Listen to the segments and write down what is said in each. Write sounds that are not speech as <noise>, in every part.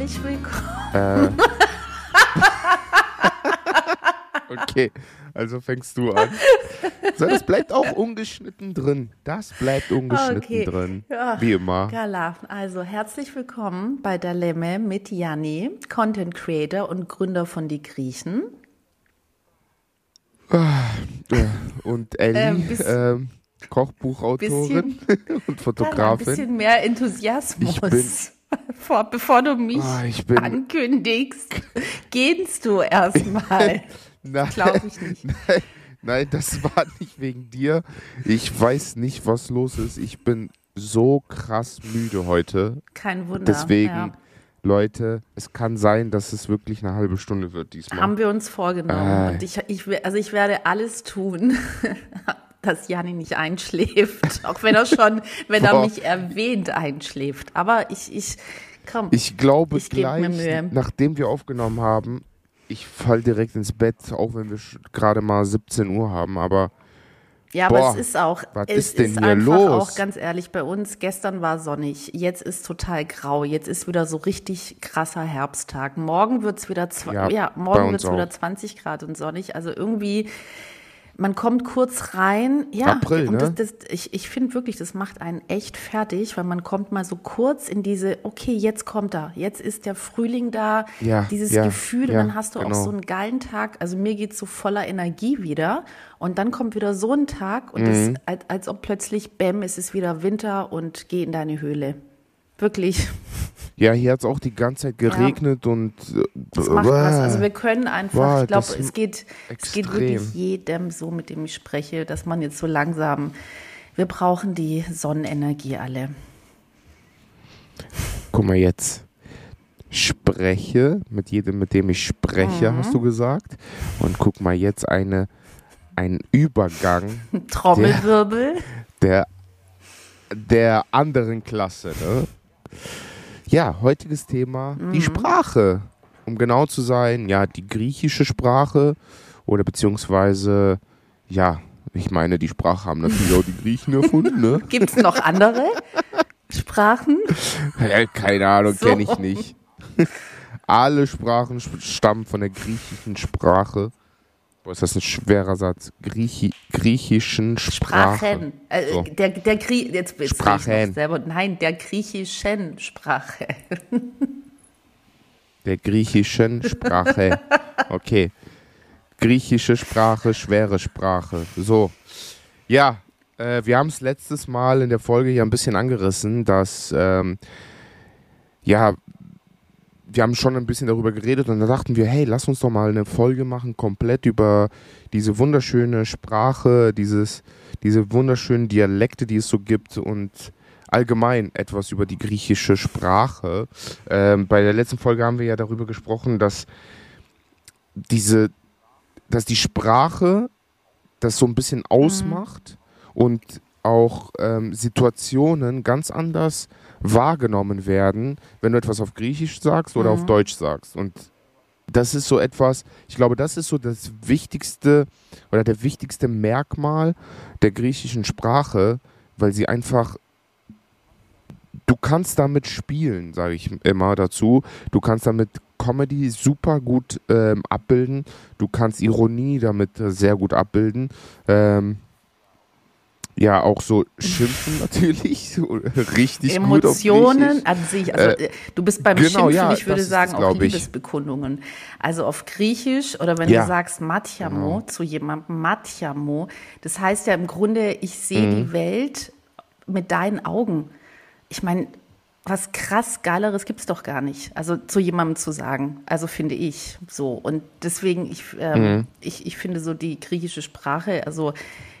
herzlich willkommen. Äh. <laughs> okay, also fängst du an. So, das bleibt auch ungeschnitten drin. Das bleibt ungeschnitten Okay. drin. Ja. Wie immer. Gala, also herzlich willkommen bei Dalemme mit Janni, Content Creator und Gründer von Die Griechen. Ja, Und Ellie, Ähm, bis- ähm, Kochbuchautorin <laughs> und Gala, ein Fotografin. bisschen mehr Enthusiasmus. Ich bin- <laughs> Vor, bevor du mich ich bin- ankündigst, gehst du erstmal. <laughs> Nein, Glaub ich nicht. <laughs> Nein, nein, das war nicht wegen dir. Ich weiß nicht, was los ist. Ich bin so krass müde heute. Kein Wunder. Deswegen, ja. Leute, es kann sein, dass es wirklich eine halbe Stunde wird diesmal. Haben wir uns vorgenommen. Und ich, ich, will- also ich werde alles tun, dass Janni nicht einschläft. <laughs> Auch wenn er schon, wenn er mich erwähnt, einschläft. Aber ich, ich, komm. Ich glaube Ich gleich, Mühe. nachdem wir aufgenommen haben, ich fall direkt ins Bett, auch wenn wir gerade mal 17 Uhr haben, aber ja, aber boah, es ist auch, was es ist denn ist hier einfach los? auch ganz ehrlich bei uns. Gestern war sonnig, jetzt ist total grau, jetzt ist wieder so richtig krasser Herbsttag. Morgen wird's wieder, Ja, ja, morgen wird's wieder auch. 20 Grad und sonnig. Also irgendwie, man kommt kurz rein. Ja, April, und ne? das, das, ich, ich finde wirklich, das macht einen echt fertig, weil man kommt mal so kurz in diese, okay, jetzt kommt er, jetzt ist der Frühling da, Ja, dieses ja, Gefühl, und ja, dann hast du auch genau. so einen geilen Tag. Also mir geht's so voller Energie wieder. Und dann kommt wieder so ein Tag und Mhm. es, als, als ob plötzlich, bäm, es ist wieder Winter und geh in deine Höhle. Wirklich, ja, hier hat es auch die ganze Zeit geregnet und äh, das macht was. äh, Also wir können einfach, Boah, ich glaube, es geht, es geht wirklich jedem so, mit dem ich spreche, dass man jetzt so langsam, wir brauchen die Sonnenenergie alle. Guck mal jetzt. Spreche, mit jedem, mit dem ich spreche, Mhm. hast du gesagt. Und guck mal jetzt eine, ein Übergang <laughs> Trommelwirbel. der, der anderen Klasse. Ne? Ja, heutiges Thema, Mhm. die Sprache. Um genau zu sein, ja, die griechische Sprache oder beziehungsweise, ja, ich meine, die Sprache haben natürlich auch die Griechen erfunden, ne? <laughs> Gibt es noch andere Sprachen? Ja, keine Ahnung, So. kenne ich nicht. Alle Sprachen sp- stammen von der griechischen Sprache. Boah, ist das ein schwerer Satz. Griechi griechischen Sprache. Sprachen. Äh, So. Der, der Grie jetzt, jetzt Sprachen. selber. Nein, der griechischen Sprache. <laughs> Der griechischen Sprache. Okay. Griechische Sprache, schwere Sprache. So. Ja, äh, wir haben es letztes Mal in der Folge ja ein bisschen angerissen, dass, ähm, ja, wir haben schon ein bisschen darüber geredet und dann dachten wir, hey, lass uns doch mal eine Folge machen, komplett über diese wunderschöne Sprache, dieses, diese wunderschönen Dialekte, die es so gibt und allgemein etwas über die griechische Sprache. Ähm, bei der letzten Folge haben wir ja darüber gesprochen, dass diese, dass die Sprache das so ein bisschen ausmacht und auch ähm, Situationen ganz anders wahrgenommen werden, wenn du etwas auf Griechisch sagst oder auf Deutsch sagst. Und das ist so etwas, ich glaube, das ist so das wichtigste oder der wichtigste Merkmal der griechischen Sprache, weil sie einfach du kannst damit spielen, sage ich immer dazu. Du kannst damit Comedy super gut ähm, abbilden. Du kannst Ironie damit äh, sehr gut abbilden. Ähm, ja, auch so schimpfen natürlich. So, richtig gut auf Emotionen Griechisch. an sich. Also Äh, äh, du bist beim genau, Schimpfen, ja, ich würde ist sagen glaub ich. Liebesbekundungen. Also auf Griechisch oder wenn Ja. du sagst Matjamo zu jemandem, Matjamo, das heißt ja im Grunde, ich sehe Mhm. die Welt mit deinen Augen. Ich meine, was krass Geileres gibt es doch gar nicht. Also zu jemandem zu sagen. Also finde ich so. Und deswegen, ich, ähm, Mhm. ich, ich finde so die griechische Sprache, also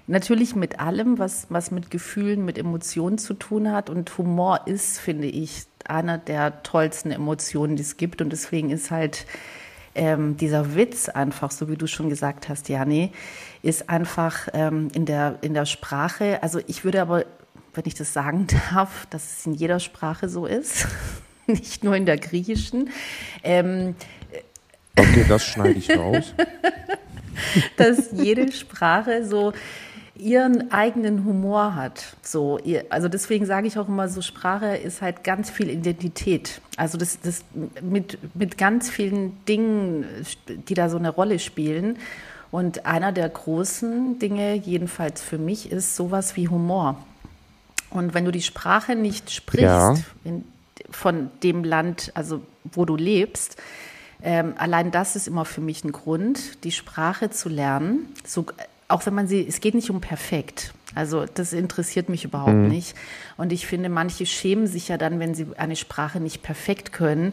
natürlich mit allem, was, was mit Gefühlen, mit Emotionen zu tun hat. Und Humor ist, finde ich, einer der tollsten Emotionen, die es gibt. Und deswegen ist halt ähm, dieser Witz einfach, so wie du schon gesagt hast, Jani, ist einfach ähm, in, der, in der Sprache. Also ich würde aber, wenn ich das sagen <laughs> darf, dass es in jeder Sprache so ist, <laughs> nicht nur in der griechischen, ähm, Okay, das schneide ich raus. <laughs> dass jede Sprache so ihren eigenen Humor hat. So, ihr, also deswegen sage ich auch immer, so Sprache ist halt ganz viel Identität. Also das, das mit, mit ganz vielen Dingen, die da so eine Rolle spielen. Und einer der großen Dinge, jedenfalls für mich, ist sowas wie Humor. Und wenn du die Sprache nicht sprichst ja. in, von dem Land, also wo du lebst, ähm, allein das ist immer für mich ein Grund, die Sprache zu lernen. So, auch wenn man sie, es geht nicht um perfekt. Also das interessiert mich überhaupt mhm. nicht. Und ich finde, manche schämen sich ja dann, wenn sie eine Sprache nicht perfekt können.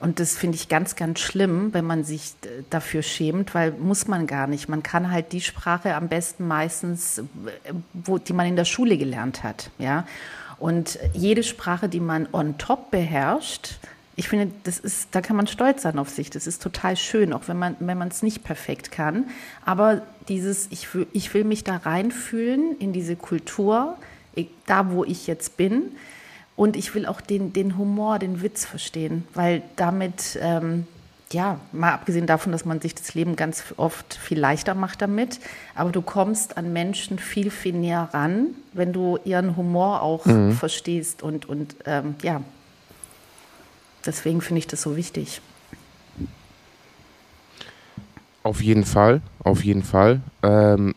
Und das finde ich ganz, ganz schlimm, wenn man sich dafür schämt, weil muss man gar nicht. Man kann halt die Sprache am besten meistens, wo, die man in der Schule gelernt hat, ja. Und jede Sprache, die man on top beherrscht, ich finde, das ist, da kann man stolz sein auf sich. Das ist total schön, auch wenn man, wenn man es nicht perfekt kann. Aber dieses, ich, ich will mich da reinfühlen in diese Kultur, da wo ich jetzt bin. Und ich will auch den, den Humor, den Witz verstehen, weil damit, ähm, ja, mal abgesehen davon, dass man sich das Leben ganz oft viel leichter macht damit, aber du kommst an Menschen viel, viel näher ran, wenn du ihren Humor auch mhm. verstehst und, und ähm, ja, Deswegen finde ich das so wichtig. Auf jeden Fall, auf jeden Fall. Ähm,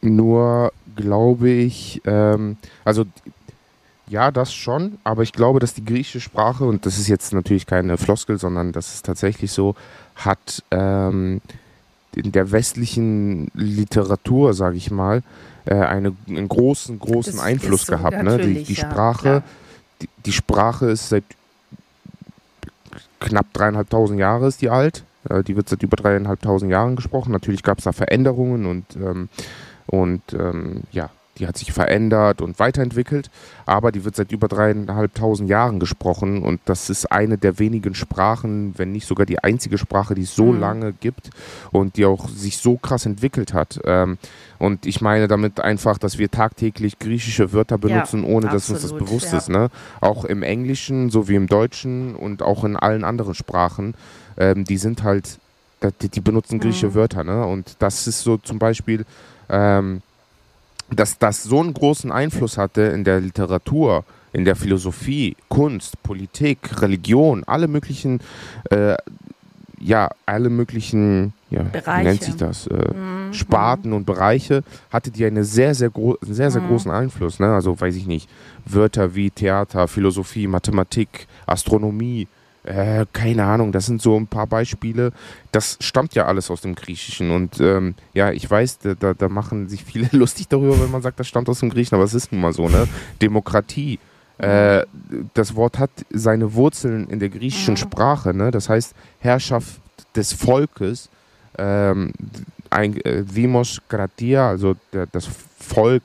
nur glaube ich, ähm, also ja, das schon, aber ich glaube, dass die griechische Sprache, und das ist jetzt natürlich keine Floskel, sondern das ist tatsächlich so, hat ähm, in der westlichen Literatur, sage ich mal, äh, eine, einen großen, großen das Einfluss so, gehabt. Ne? Die, die Sprache, ja, die, die, Sprache ist seit knapp dreieinhalbtausend Jahre ist die alt. Äh, die wird seit über dreieinhalbtausend Jahren gesprochen. Natürlich gab es da Veränderungen und, ähm, und ähm, ja, die hat sich verändert und weiterentwickelt, aber die wird seit über dreieinhalbtausend Jahren gesprochen und das ist eine der wenigen Sprachen, wenn nicht sogar die einzige Sprache, die es so mhm. lange gibt und die auch sich so krass entwickelt hat. Ähm, und ich meine damit einfach, dass wir tagtäglich griechische Wörter benutzen, ja, ohne dass uns das bewusst ja. ist. Ne? Auch im Englischen, so wie im Deutschen und auch in allen anderen Sprachen, ähm, die sind halt, die, die benutzen griechische mhm. Wörter. Ne? Und das ist so zum Beispiel, ähm, dass das so einen großen Einfluss hatte in der Literatur, in der Philosophie, Kunst, Politik, Religion, alle möglichen, äh, ja, alle möglichen, ja, wie nennt sich das, äh, mhm. Sparten und Bereiche, hatte die eine sehr, sehr, gro sehr, sehr mhm. großen Einfluss. Ne? Also weiß ich nicht, Wörter wie Theater, Philosophie, Mathematik, Astronomie, äh, keine Ahnung, das sind so ein paar Beispiele. Das stammt ja alles aus dem Griechischen. Und ähm, ja, ich weiß, da, da machen sich viele <laughs> lustig darüber, wenn man sagt, das stammt aus dem Griechischen, aber es ist nun mal so, ne? Demokratie. Äh, das Wort hat seine Wurzeln in der griechischen Sprache, ne? Das heißt Herrschaft des Volkes. Ähm, ein äh, Demos Kratia, also der, das Volk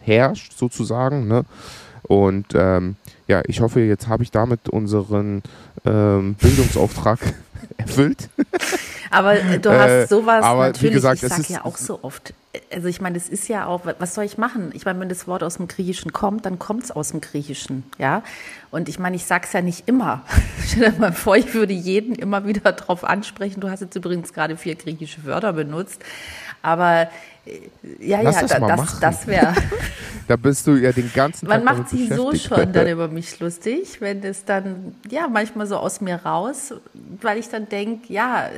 herrscht sozusagen, ne? Und ähm, ja, ich hoffe, jetzt habe ich damit unseren ähm, Bildungsauftrag erfüllt. Aber du hast äh, sowas aber natürlich, wie gesagt, ich sage ja auch so oft, also ich meine, das ist ja auch, was soll ich machen? Ich meine, wenn das Wort aus dem Griechischen kommt, dann kommt es aus dem Griechischen, ja. Und ich meine, ich sage es ja nicht immer. <laughs> Stell dir mal vor, ich würde jeden immer wieder darauf ansprechen. Du hast jetzt übrigens gerade vier griechische Wörter benutzt. Aber äh, ja, Lass ja, das, das, das wäre. <laughs> da bist du ja den ganzen Tag. Man macht sich so schon dann über mich lustig, wenn es dann, ja, manchmal so aus mir raus, weil ich dann denke, ja,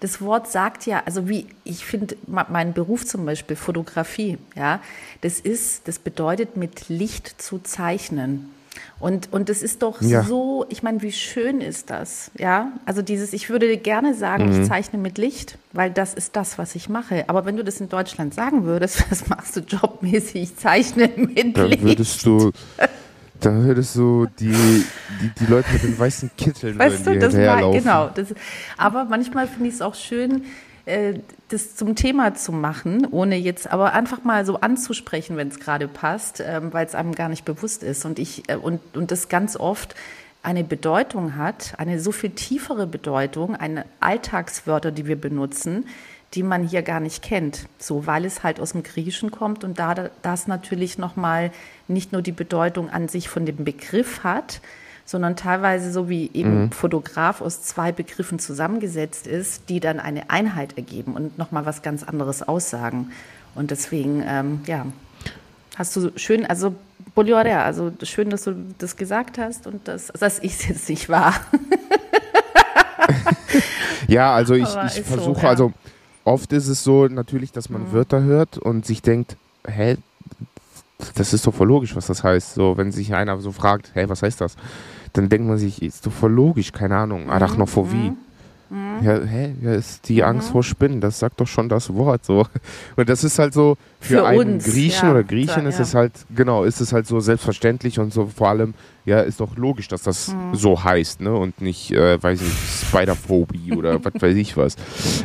das Wort sagt ja, also wie, ich finde, mein Beruf zum Beispiel, Fotografie, ja, das ist, das bedeutet mit Licht zu zeichnen. Und, und das ist doch ja. so, ich meine, wie schön ist das? Ja, also dieses, ich würde gerne sagen, mhm. ich zeichne mit Licht, weil das ist das, was ich mache. Aber wenn du das in Deutschland sagen würdest, <laughs> was machst du jobmäßig? Ich zeichne mit Dann Licht. Würdest du da würdest du die, die, die Leute mit den weißen Kitteln weißt du, das war, genau. Das, aber manchmal finde ich es auch schön, das zum Thema zu machen, ohne jetzt aber einfach mal so anzusprechen, wenn es gerade passt, ähm, weil es einem gar nicht bewusst ist. Und ich äh, und, und das ganz oft eine Bedeutung hat, eine so viel tiefere Bedeutung, eine Alltagswörter, die wir benutzen, die man hier gar nicht kennt, so weil es halt aus dem Griechischen kommt und da das natürlich noch mal nicht nur die Bedeutung an sich von dem Begriff hat, sondern teilweise so wie eben mhm. Fotograf aus zwei Begriffen zusammengesetzt ist, die dann eine Einheit ergeben und nochmal was ganz anderes aussagen. Und deswegen, ähm, ja, hast du schön, also Bolivarea, also schön, dass du das gesagt hast und dass, dass ich es jetzt nicht war. <laughs> ja, also ich, ich versuche, so, ja. also oft ist es so natürlich, dass man mhm. Wörter hört und sich denkt, hä, das ist doch voll logisch, was das heißt. So, wenn sich einer so fragt, hey, was heißt das? Dann denkt man sich, ist doch voll logisch, keine Ahnung, mhm. Arachnophobie. Mhm. Mhm. Ja, hä, ja, ist die mhm. Angst vor Spinnen, das sagt doch schon das Wort so. <laughs> Und das ist halt so, für, für einen uns, Griechen ja, oder Griechen ist ja. es halt, genau, ist es halt so selbstverständlich und so vor allem, ja, ist doch logisch, dass das mhm. so heißt, ne? Und nicht, äh, weiß nicht, Spiderphobie oder <laughs> was weiß ich was.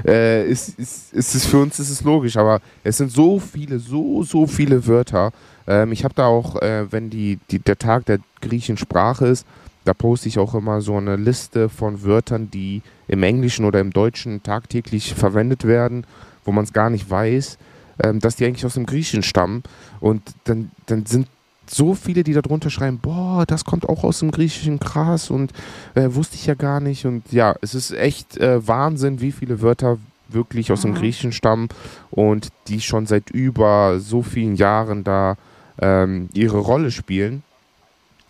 Äh, ist, ist, ist es für uns ist es logisch, aber es sind so viele, so, so viele Wörter. Ähm, ich habe da auch, äh, wenn die, die, der Tag der griechischen Sprache ist, da poste ich auch immer so eine Liste von Wörtern, die im Englischen oder im Deutschen tagtäglich verwendet werden, wo man es gar nicht weiß, ähm, dass die eigentlich aus dem Griechischen stammen. Und dann, dann sind so viele, die darunter schreiben, boah, das kommt auch aus dem griechischen Krass und äh, wusste ich ja gar nicht. Und ja, es ist echt äh, Wahnsinn, wie viele Wörter wirklich aus dem mhm. Griechischen stammen und die schon seit über so vielen Jahren da ähm, ihre Rolle spielen.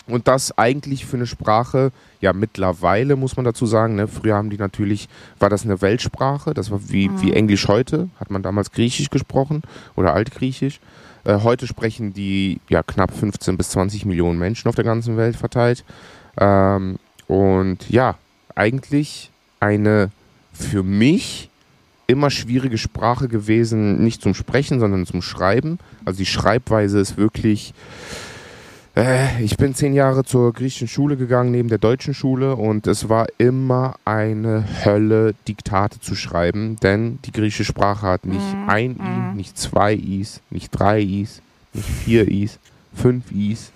Und das eigentlich für eine Sprache, ja mittlerweile muss man dazu sagen, ne, früher haben die natürlich, war das eine Weltsprache, das war wie, mhm. wie Englisch heute, hat man damals Griechisch gesprochen oder Altgriechisch. Äh, heute sprechen die ja knapp 15 bis 20 Millionen Menschen auf der ganzen Welt verteilt. Ähm, und ja, eigentlich eine für mich immer schwierige Sprache gewesen, nicht zum Sprechen, sondern zum Schreiben. Also die Schreibweise ist wirklich äh, ich bin zehn Jahre zur griechischen Schule gegangen, neben der deutschen Schule, und es war immer eine Hölle, Diktate zu schreiben, denn die griechische Sprache hat nicht mhm. ein I, mhm. nicht zwei Is, nicht drei Is, nicht vier Is, fünf Is,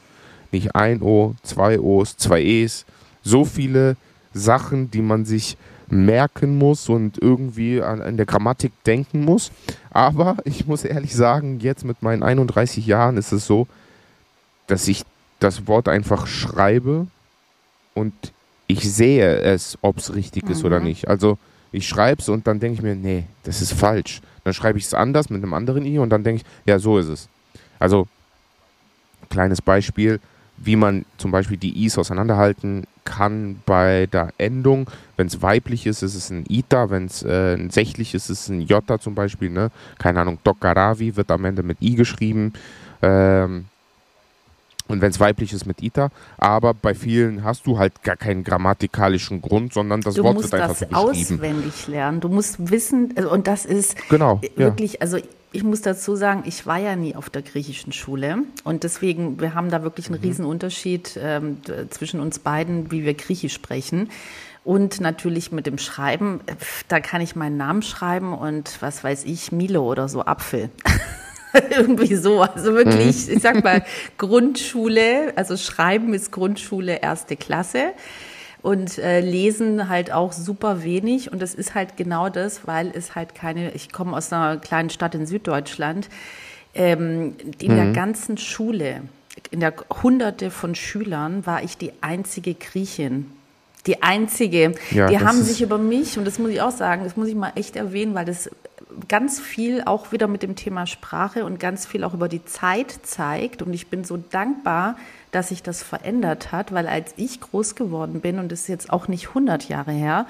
nicht ein O, zwei Os, zwei Es. So viele Sachen, die man sich merken muss und irgendwie an, an, der Grammatik denken muss. Aber ich muss ehrlich sagen, jetzt mit meinen 31 Jahren ist es so, dass ich das Wort einfach schreibe und ich sehe es, ob es richtig mhm. ist oder mhm. nicht. Also ich schreibe es und dann denke ich mir, nee, das ist falsch. Dann schreibe ich es anders mit einem anderen i und dann denke ich, ja, so ist es. Also kleines Beispiel, wie man zum Beispiel die i's auseinanderhalten kann bei der Endung. Wenn es weiblich ist, ist es ein ita, wenn es äh, ein sächlich ist, ist es ein jota zum Beispiel. Ne? Keine Ahnung, Dokaravi wird am Ende mit i geschrieben. Ähm, und wenn es weiblich ist mit Ita, aber bei vielen hast du halt gar keinen grammatikalischen Grund, sondern das du Wort wird einfach so beschrieben. Du musst das auswendig lernen. Du musst wissen, also, und das ist genau, wirklich, ja. also ich muss dazu sagen, ich war ja nie auf der griechischen Schule und deswegen, wir haben da wirklich einen mhm. riesen Unterschied ähm, zwischen uns beiden, wie wir Griechisch sprechen. Und natürlich mit dem Schreiben, da kann ich meinen Namen schreiben und was weiß ich, Milo oder so, Apfel. <laughs> <laughs> Irgendwie so. Also wirklich, mhm. ich sag mal, <laughs> Grundschule, also Schreiben ist Grundschule erste Klasse und äh, lesen halt auch super wenig. Und das ist halt genau das, weil es halt keine, ich komme aus einer kleinen Stadt in Süddeutschland, ähm, in mhm. der ganzen Schule, in der Hunderte von Schülern war ich die einzige Griechin. Die einzige. Ja, die haben sich über mich, und das muss ich auch sagen, das muss ich mal echt erwähnen, weil das ganz viel auch wieder mit dem Thema Sprache und ganz viel auch über die Zeit zeigt. Und ich bin so dankbar, dass sich das verändert hat, weil als ich groß geworden bin, und das ist jetzt auch nicht 100 Jahre her,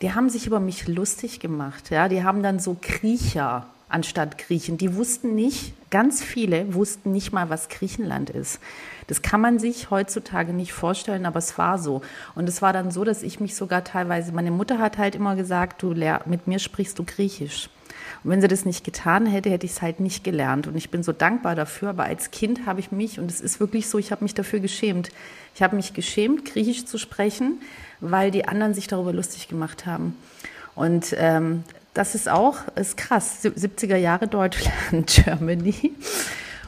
die haben sich über mich lustig gemacht. Ja, die haben dann so Kriecher anstatt Griechen. Die wussten nicht, ganz viele wussten nicht mal, was Griechenland ist. Das kann man sich heutzutage nicht vorstellen, aber es war so. Und es war dann so, dass ich mich sogar teilweise, meine Mutter hat halt immer gesagt, du mit mir sprichst du Griechisch. Und wenn sie das nicht getan hätte, hätte ich es halt nicht gelernt. Und ich bin so dankbar dafür. Aber als Kind habe ich mich, und es ist wirklich so, ich habe mich dafür geschämt. Ich habe mich geschämt, Griechisch zu sprechen, weil die anderen sich darüber lustig gemacht haben. Und ähm, das ist auch, ist krass. 70er Jahre Deutschland, <laughs> Germany.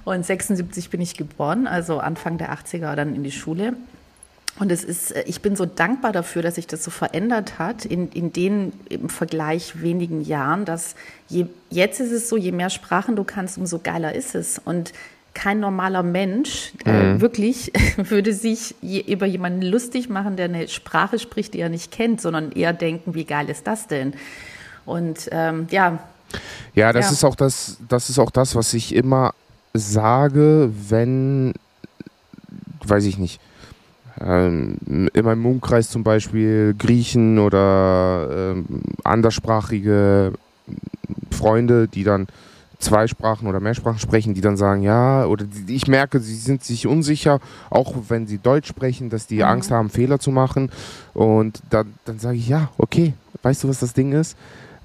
Und 76 bin ich geboren, also Anfang der 80er dann in die Schule. Und es ist, äh, ich bin so dankbar dafür, dass sich das so verändert hat in, in den im Vergleich wenigen Jahren, dass je, jetzt ist es so, je mehr Sprachen du kannst, umso geiler ist es. Und kein normaler Mensch äh, mhm. wirklich <laughs> würde sich je, über jemanden lustig machen, der eine Sprache spricht, die er nicht kennt, sondern eher denken, wie geil ist das denn? Und ähm, ja, Ja, das ja. ist auch das, das ist auch das, was ich immer sage, wenn, weiß ich nicht, ähm, in meinem Umkreis zum Beispiel Griechen oder ähm, anderssprachige Freunde, die dann zwei Sprachen oder mehr Sprachen sprechen, die dann sagen, ja, oder die, ich merke, sie sind sich unsicher, auch wenn sie Deutsch sprechen, dass die mhm. Angst haben, Fehler zu machen. Und dann, dann sage ich, ja, okay, weißt du, was das Ding ist?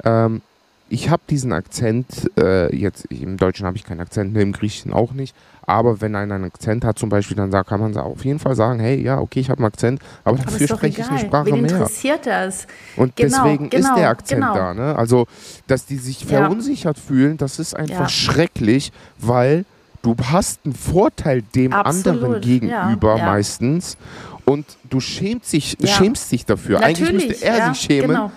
Ähm, ich habe diesen Akzent, äh, jetzt im Deutschen habe ich keinen Akzent, ne, im Griechischen auch nicht, aber wenn einer einen Akzent hat zum Beispiel, dann kann man auf jeden Fall sagen, hey, ja, okay, ich habe einen Akzent, aber dafür aber spreche ich eine Sprache Wen mehr. interessiert das? Und genau, deswegen genau, ist der Akzent genau. da. Ne? Also, dass die sich verunsichert ja. fühlen, das ist einfach ja. schrecklich, weil du hast einen Vorteil dem Absolut. anderen gegenüber ja. meistens und du schämst dich, schämst dich dafür. Natürlich, Eigentlich müsste er sich schämen, genau.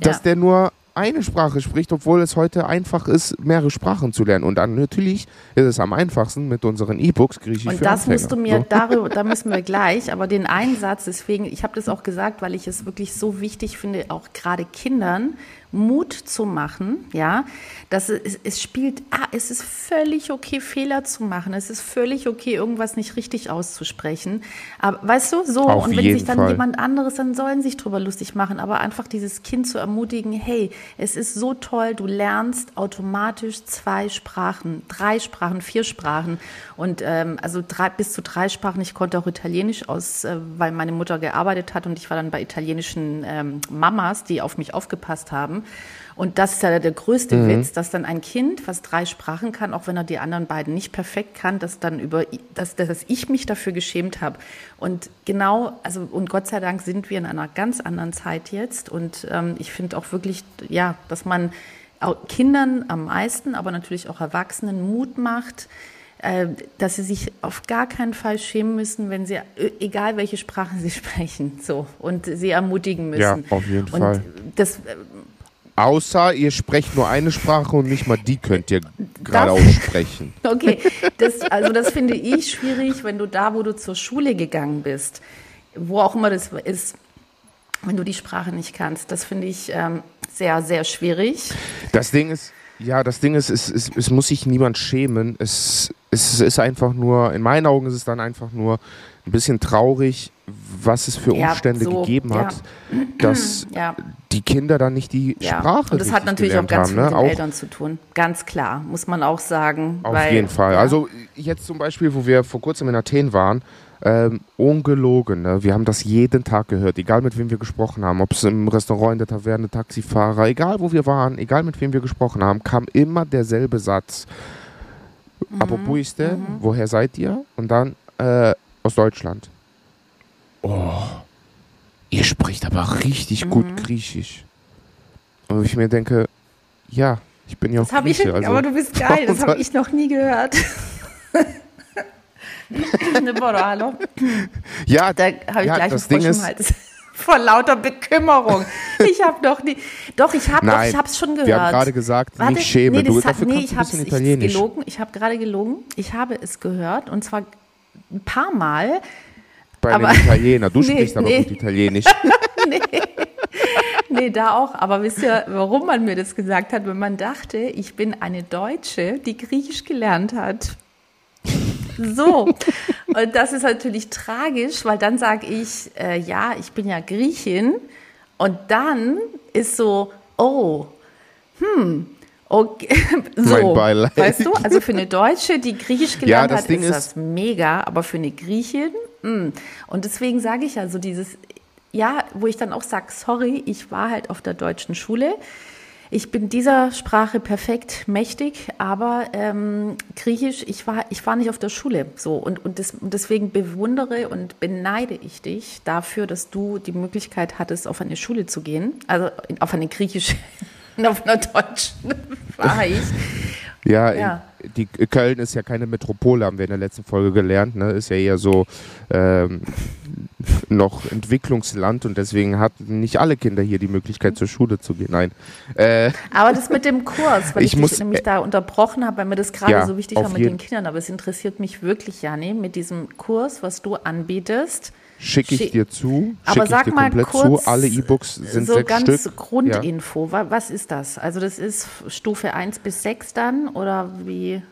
dass der nur eine Sprache spricht, obwohl es heute einfach ist, mehrere Sprachen zu lernen. Und dann natürlich ist es am einfachsten mit unseren E-Books Griechisch Und das musst du mir so. darüber, da müssen wir <laughs> gleich, aber den Einsatz, deswegen, ich habe das auch gesagt, weil ich es wirklich so wichtig finde, auch gerade Kindern Mut zu machen, ja, dass es, es spielt, ah, es ist völlig okay, Fehler zu machen, es ist völlig okay, irgendwas nicht richtig auszusprechen, aber weißt du, so, Auf und wenn sich dann Fall. jemand anderes, dann sollen sich drüber lustig machen, aber einfach dieses Kind zu ermutigen, hey, es ist so toll, du lernst automatisch zwei Sprachen, drei Sprachen, vier Sprachen. Und ähm, also drei, bis zu drei Sprachen, ich konnte auch Italienisch aus, äh, weil meine Mutter gearbeitet hat und ich war dann bei italienischen ähm, Mamas, die auf mich aufgepasst haben und das ist ja der größte mhm. Witz, dass dann ein Kind, was drei Sprachen kann, auch wenn er die anderen beiden nicht perfekt kann, dass dann über, dass, dass ich mich dafür geschämt habe. Und genau, also und Gott sei Dank sind wir in einer ganz anderen Zeit jetzt. Und ähm, ich finde auch wirklich, ja, dass man Kindern am meisten, aber natürlich auch Erwachsenen Mut macht, äh, dass sie sich auf gar keinen Fall schämen müssen, wenn sie, äh, egal welche Sprachen sie <laughs> sprechen, so und sie ermutigen müssen. Ja, auf jeden und Fall. Das, Außer ihr sprecht nur eine Sprache und nicht mal die könnt ihr gerade aussprechen. <laughs> Okay, das, also das finde ich schwierig, wenn du da, wo du zur Schule gegangen bist, wo auch immer das ist, wenn du die Sprache nicht kannst. Das finde ich ähm, sehr, sehr schwierig. Das Ding ist, ja, das Ding ist, es, es, es muss sich niemand schämen. Es, es ist einfach nur, in meinen Augen ist es dann einfach nur ein bisschen traurig, was es für Umstände ja, so, gegeben hat, ja. dass <clears throat> ja. die Kinder dann nicht die Sprache Und das hat natürlich auch ganz haben, viel ne? mit den Eltern zu tun. Ganz klar, muss man auch sagen. Auf jeden Fall. Also jetzt zum Beispiel, wo wir vor kurzem in Athen waren, ähm, ungelogen. Ne? Wir haben das jeden Tag gehört, egal mit wem wir gesprochen haben, ob es im Restaurant, in der Taverne, Taxifahrer, egal wo wir waren, egal mit wem wir gesprochen haben, kam immer derselbe Satz. Mhm. Apropos mhm. woher seid ihr? Und dann äh, aus Deutschland. Oh, ihr spricht aber richtig mhm. gut Griechisch. Und ich mir denke, ja, ich bin ja auch das Grieche. Ich, also, aber du bist geil, das habe <laughs> ich noch nie gehört. <laughs> ne Boro, hallo. Ja, da habe ich ja, gleich das Ding ist, Hals. <laughs> Vor lauter Bekümmerung. Ich habe doch nie. Doch, ich habe ich habe es schon gehört. Wir haben gerade gesagt, Warte, nicht schämen. Nee, du, hat, dafür nee, ich habe es gelogen. Ich habe gerade gelogen. Ich habe es gehört und zwar ein paar Mal. Bei aber, einem Italiener. Du nee, sprichst aber gut Italienisch. <laughs> nee. nee, da auch. Aber wisst ihr, warum man mir das gesagt hat? Wenn man dachte, ich bin eine Deutsche, die Griechisch gelernt hat. So, und das ist natürlich tragisch, weil dann sage ich, äh, ja, ich bin ja Griechin. Und dann ist so, oh, hm, okay, <laughs> so, weißt du, also für eine Deutsche, die Griechisch gelernt ja, hat, ist, ist das mega, aber für eine Griechin, mh. Hm. und deswegen sage ich ja so dieses, ja, wo ich dann auch sage, sorry, ich war halt auf der deutschen Schule, ich bin dieser Sprache perfekt mächtig, aber ähm, Griechisch, ich war, ich war nicht auf der Schule. So und, und, das, deswegen bewundere und beneide ich dich dafür, dass du die Möglichkeit hattest, auf eine Schule zu gehen. Also auf eine griechische, <laughs> auf einer deutschen war ich. <laughs> Ja, ja. die Köln ist ja keine Metropole, haben wir in der letzten Folge gelernt. Ne? Ist ja eher so ähm, <laughs> noch Entwicklungsland und deswegen hatten nicht alle Kinder hier die Möglichkeit zur Schule zu gehen. Nein. Äh, aber das mit dem Kurs, weil ich, ich muss, nämlich da unterbrochen habe, weil mir das gerade ja, so wichtig war mit den Kindern. Aber es interessiert mich wirklich, Jani, mit diesem Kurs, was du anbietest. Schicke ich dir zu. Aber sag mal kurz, zu. Alle E-Books sind so sechs ganz Stück. Grundinfo. Ja. Was ist das? Also das ist Stufe 1 bis 6 dann oder wie?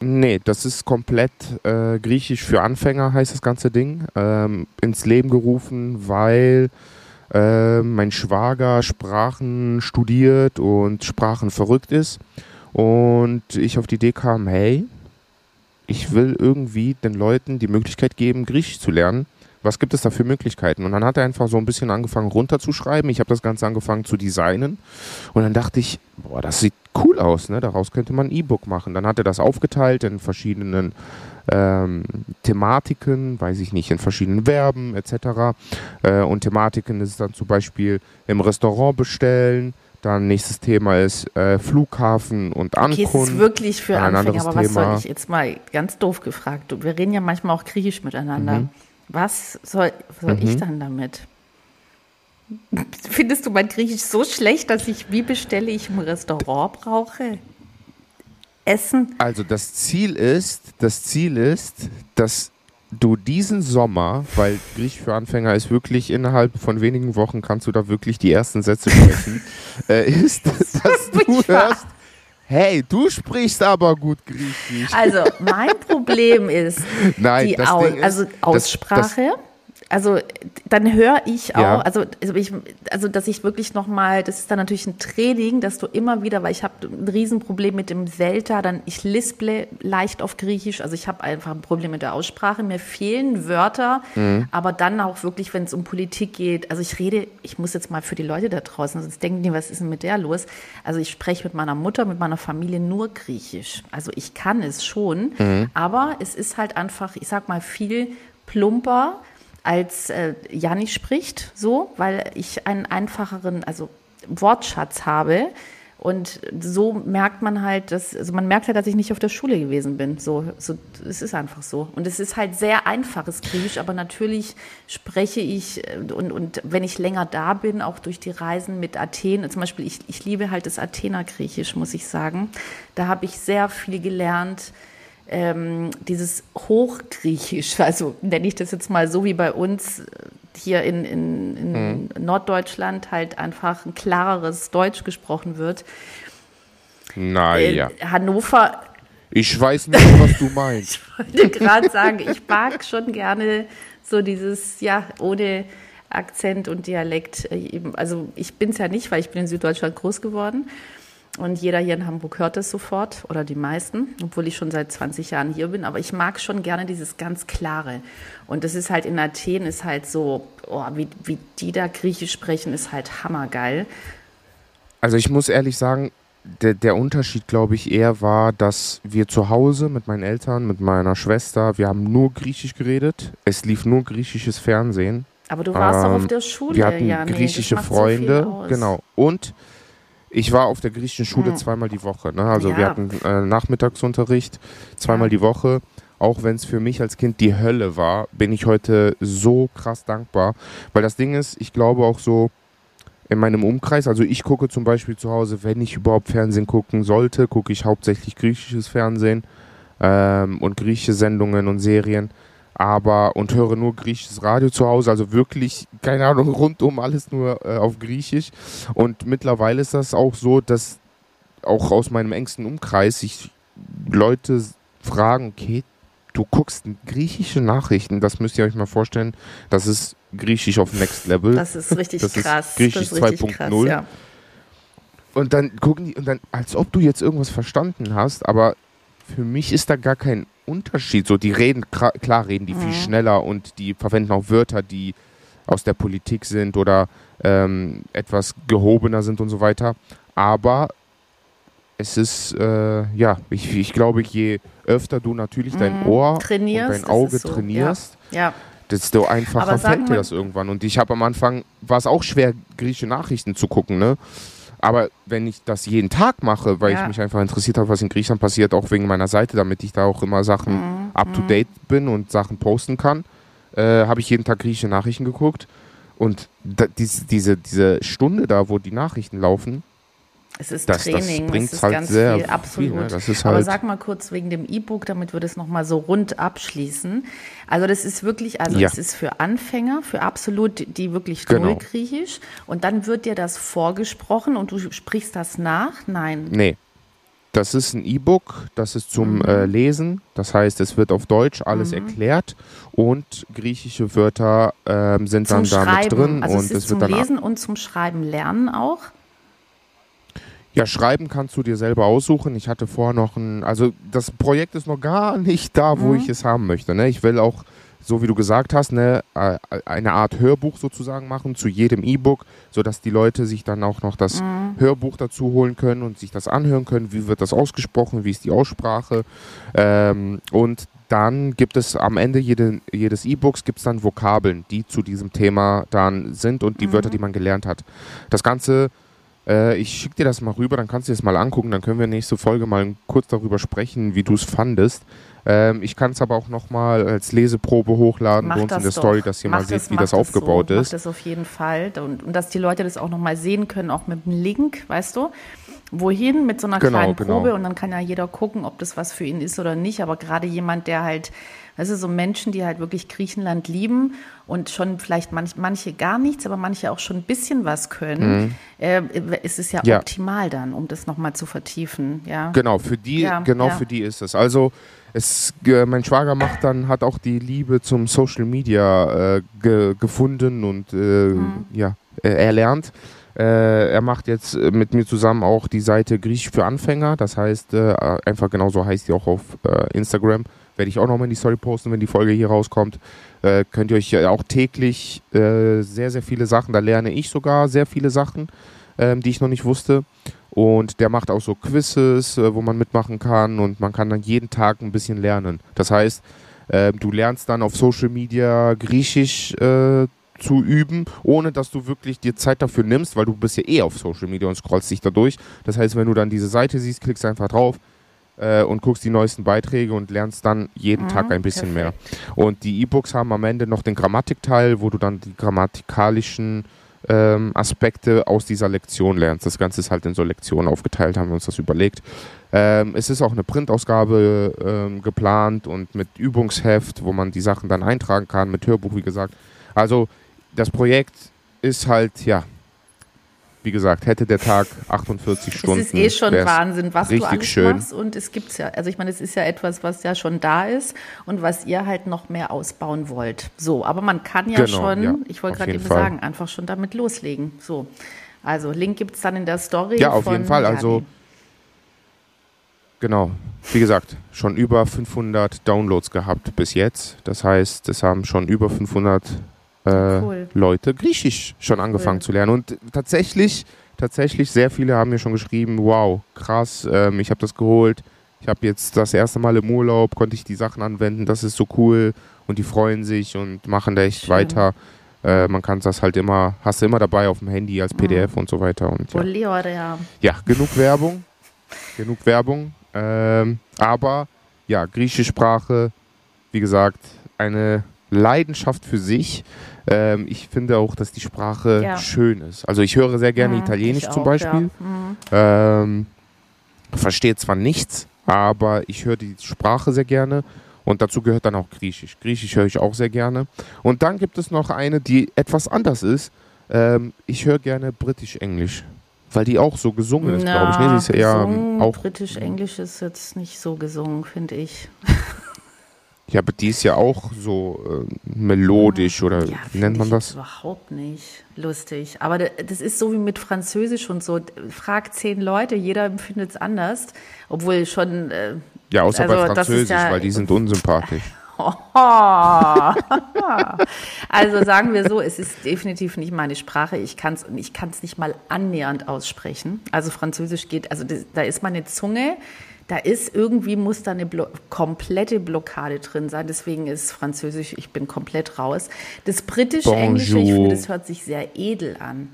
Nee, das ist komplett äh, griechisch für Anfänger, heißt das ganze Ding. Ähm, ins Leben gerufen, weil äh, mein Schwager Sprachen studiert und Sprachen verrückt ist. Und ich auf die Idee kam, hey, ich will irgendwie den Leuten die Möglichkeit geben, Griechisch zu lernen was gibt es da für Möglichkeiten? Und dann hat er einfach so ein bisschen angefangen runterzuschreiben. Ich habe das Ganze angefangen zu designen. Und dann dachte ich, boah, das sieht cool aus, ne? Daraus könnte man ein E-Book machen. Dann hat er das aufgeteilt in verschiedenen ähm, Thematiken, weiß ich nicht, in verschiedenen Verben etc. Äh, und Thematiken ist dann zum Beispiel im Restaurant bestellen. Dann nächstes Thema ist äh, Flughafen und Ankunft. Okay, es ist wirklich für Anfänger, aber was soll ich jetzt mal ganz doof gefragt? Wir reden ja manchmal auch griechisch miteinander. Mhm. Was soll, soll mhm. ich dann damit? Findest du mein Griechisch so schlecht, dass ich, wie bestelle ich im Restaurant brauche? Essen? Also das Ziel ist, das Ziel ist, dass du diesen Sommer, weil Griechisch für Anfänger ist wirklich innerhalb von wenigen Wochen kannst du da wirklich die ersten Sätze sprechen, <laughs> äh, ist, dass du hörst, Hey, du sprichst aber gut Griechisch. Also, mein Problem ist <laughs> Nein, die Au ist, also Aussprache. Das, das, also dann höre ich auch, ja. also, also, ich, also dass ich wirklich nochmal, das ist dann natürlich ein Training, dass du immer wieder, weil ich habe ein Riesenproblem mit dem Selta, dann ich lisple leicht auf Griechisch, also ich habe einfach ein Problem mit der Aussprache, mir fehlen Wörter, mhm. aber dann auch wirklich, wenn es um Politik geht, also ich rede, ich muss jetzt mal für die Leute da draußen, sonst denken die, was ist denn mit der los? Also ich spreche mit meiner Mutter, mit meiner Familie nur Griechisch. Also ich kann es schon, mhm. aber es ist halt einfach, ich sag mal, viel plumper als äh, Janni spricht, so, weil ich einen einfacheren, also Wortschatz habe. Und so merkt man halt, dass, also man merkt halt, dass ich nicht auf der Schule gewesen bin. So, so, es ist einfach so. Und es ist halt sehr einfaches Griechisch, aber natürlich spreche ich äh, und, und wenn ich länger da bin, auch durch die Reisen mit Athen, zum Beispiel, ich, ich liebe halt das Athener Griechisch, muss ich sagen. Da habe ich sehr viel gelernt ähm, dieses Hochgriechisch, <laughs> also nenne ich das jetzt mal so wie bei uns hier in, in, in mhm. Norddeutschland halt einfach ein klareres Deutsch gesprochen wird. Naja. Äh, Hannover. Ich weiß nicht, was du meinst. <laughs> ich wollte gerade sagen, ich mag schon gerne so dieses, ja, ohne Akzent und Dialekt. Äh, also ich bin es ja nicht, weil ich bin in Süddeutschland groß geworden. Und jeder hier in Hamburg hört es sofort oder die meisten, obwohl ich schon seit 20 Jahren hier bin. Aber ich mag schon gerne dieses ganz Klare. Und das ist halt in Athen ist halt so, oh, wie, wie die da Griechisch sprechen, ist halt hammergeil. Also ich muss ehrlich sagen, der, der Unterschied, glaube ich, eher war, dass wir zu Hause mit meinen Eltern, mit meiner Schwester, wir haben nur Griechisch geredet. Es lief nur griechisches Fernsehen. Aber du warst ähm, doch auf der Schule, Wir hatten ja, nee, griechische Freunde, so genau. Und ich war auf der griechischen Schule hm. zweimal die Woche. Ne? Also ja. wir hatten äh, Nachmittagsunterricht zweimal die Woche. Auch wenn es für mich als Kind die Hölle war, bin ich heute so krass dankbar. Weil das Ding ist, ich glaube auch so in meinem Umkreis, also ich gucke zum Beispiel zu Hause, wenn ich überhaupt Fernsehen gucken sollte, gucke ich hauptsächlich griechisches Fernsehen ähm, und griechische Sendungen und Serien aber und höre nur griechisches Radio zu Hause, also wirklich, keine Ahnung, <laughs> rundum alles nur äh, auf Griechisch. Und mittlerweile ist das auch so, dass auch aus meinem engsten Umkreis sich Leute fragen, okay, du guckst griechische Nachrichten, das müsst ihr euch mal vorstellen, das ist Griechisch auf Next Level. Das ist richtig das krass. Ist Griechisch 2.0. Ja. Und dann gucken die, und dann, als ob du jetzt irgendwas verstanden hast, aber für mich ist da gar kein Unterschied. So, die reden, klar reden die mhm. viel schneller und die verwenden auch Wörter, die aus der Politik sind oder ähm, etwas gehobener sind und so weiter. Aber es ist, äh, ja, ich, ich glaube, je öfter du natürlich mhm. dein Ohr trainierst, und dein Auge so. trainierst, ja. ja. desto einfacher fällt dir das irgendwann. Und ich habe am Anfang, war es auch schwer, griechische Nachrichten zu gucken, ne? Aber wenn ich das jeden Tag mache, weil ja. ich mich einfach interessiert habe, was in Griechenland passiert, auch wegen meiner Seite, damit ich da auch immer Sachen mhm. up to date bin und Sachen posten kann, äh, habe ich jeden Tag griechische Nachrichten geguckt. Und da, diese, diese, diese Stunde da, wo die Nachrichten laufen, es ist das, Training, das bringt es ist halt ganz sehr viel, absolut. Viel, ne? das ist Aber halt sag mal kurz wegen dem E-Book, damit wir das nochmal so rund abschließen. Also das ist wirklich, also Ja. es ist für Anfänger, für absolut, die wirklich Genau. null Griechisch. Und dann wird dir das vorgesprochen und du sprichst das nach? Nein. Nee. Das ist ein E-Book, das ist zum Mhm. äh, Lesen. Das heißt, es wird auf Deutsch alles erklärt und griechische Wörter ähm, sind Zum dann da mit Schreiben. drin also und es es ist zum wird dann Lesen und zum Schreiben lernen auch. Ja, schreiben kannst du dir selber aussuchen. Ich hatte vorher noch ein, also das Projekt ist noch gar nicht da, wo Mhm. ich es haben möchte. Ne? Ich will auch, so wie du gesagt hast, ne, eine Art Hörbuch sozusagen machen zu jedem E-Book, sodass die Leute sich dann auch noch das Mhm. Hörbuch dazu holen können und sich das anhören können. Wie wird das ausgesprochen? Wie ist die Aussprache? Ähm, und dann gibt es am Ende jede, jedes E-Books gibt es dann Vokabeln, die zu diesem Thema dann sind und die Wörter, die man gelernt hat. Das Ganze äh, ich schicke dir das mal rüber, dann kannst du es mal angucken, dann können wir nächste Folge mal kurz darüber sprechen, wie du es fandest. Ähm, ich kann es aber auch nochmal als Leseprobe hochladen Mach bei uns in das der doch. Story, dass ihr Mach mal seht, das, wie mach das aufgebaut so. ist. Mach das auf jeden Fall. Und, und dass die Leute das auch nochmal sehen können, auch mit einem Link, weißt du? Wohin mit so einer Genau, kleinen genau. Probe und dann kann ja jeder gucken, ob das was für ihn ist oder nicht. Aber gerade jemand, der halt, weißt du, so Menschen, die halt wirklich Griechenland lieben und schon vielleicht manch, manche gar nichts, aber manche auch schon ein bisschen was können, äh, ist es ja, Mhm. Ja. optimal dann, um das nochmal zu vertiefen. Ja. Genau, für die, Ja, genau ja. für die ist es. Also es, äh, mein Schwager macht dann, hat auch die Liebe zum Social Media äh, ge, gefunden und äh, Mhm. ja, äh, erlernt. Äh, er macht jetzt äh, mit mir zusammen auch die Seite Griechisch für Anfänger. Das heißt, äh, einfach genauso heißt die auch auf äh, Instagram. Werde ich auch nochmal in die Story posten, wenn die Folge hier rauskommt. Äh, könnt ihr euch ja auch täglich äh, sehr, sehr viele Sachen, da lerne ich sogar sehr viele Sachen, ähm, die ich noch nicht wusste. Und der macht auch so Quizzes, äh, wo man mitmachen kann und man kann dann jeden Tag ein bisschen lernen. Das heißt, äh, du lernst dann auf Social Media Griechisch äh, zu üben, ohne dass du wirklich dir Zeit dafür nimmst, weil du bist ja eh auf Social Media und scrollst dich da durch. Das heißt, wenn du dann diese Seite siehst, klickst einfach drauf äh, und guckst die neuesten Beiträge und lernst dann jeden Mhm, Tag ein bisschen perfekt. mehr. Und die E-Books haben am Ende noch den Grammatikteil, wo du dann die grammatikalischen ähm, Aspekte aus dieser Lektion lernst. Das Ganze ist halt in so Lektionen aufgeteilt, haben wir uns das überlegt. Ähm, es ist auch eine Printausgabe ähm, geplant und mit Übungsheft, wo man die Sachen dann eintragen kann, mit Hörbuch, wie gesagt. Also das Projekt ist halt, ja, wie gesagt, hätte der Tag 48 Stunden. Es ist eh schon Wahnsinn, was du alles schön. machst. Und es gibt's ja, also ich meine, es ist ja etwas, was ja schon da ist und was ihr halt noch mehr ausbauen wollt. So, aber man kann ja Genau, schon, ja, ich wollte gerade eben Fall. sagen, einfach schon damit loslegen. So. Also Link gibt's dann in der Story. Ja, auf von jeden Fall. Also, genau. Wie gesagt, schon über 500 Downloads gehabt bis jetzt. Das heißt, es haben schon über 500 äh, Cool. Leute Griechisch schon angefangen zu lernen. Und tatsächlich, tatsächlich, sehr viele haben mir schon geschrieben, wow, krass, ähm, ich habe das geholt. Ich habe jetzt das erste Mal im Urlaub, konnte ich die Sachen anwenden, das ist so cool. Und die freuen sich und machen da echt Schön. weiter. Äh, man kann das halt immer, hast du immer dabei auf dem Handy als PDF und so weiter. Und ja. Ja, genug Werbung. genug Werbung. Ähm, aber ja, griechische Sprache, wie gesagt, eine Leidenschaft für sich. Ähm, ich finde auch, dass die Sprache Ja. schön ist. Also ich höre sehr gerne Mhm, Italienisch ich zum auch, Beispiel. Ja. Mhm. Ähm, verstehe zwar nichts, aber ich höre die Sprache sehr gerne. Und dazu gehört dann auch Griechisch. Griechisch höre ich auch sehr gerne. Und dann gibt es noch eine, die etwas anders ist. Ähm, ich höre gerne Britisch-Englisch. Weil die auch so gesungen ist, glaube ich. Ne? Die ist ja auch. Britisch-Englisch ist jetzt nicht so gesungen, finde ich. <laughs> Ja, aber die ist ja auch so äh, melodisch oder Ja, wie nennt man das? Überhaupt nicht lustig. Aber das ist so wie mit Französisch und so. Frag zehn Leute, jeder empfindet es anders. Obwohl schon. Äh, Ja, außer also, bei Französisch, ja- weil die sind unsympathisch. <laughs> also sagen wir so, es ist definitiv nicht meine Sprache. Ich kann es ich kann's nicht mal annähernd aussprechen. Also Französisch geht, also das, da ist meine Zunge, da ist irgendwie, muss da eine Blo komplette Blockade drin sein. Deswegen ist Französisch, ich bin komplett raus. Das britische Englische, ich finde, das hört sich sehr edel an.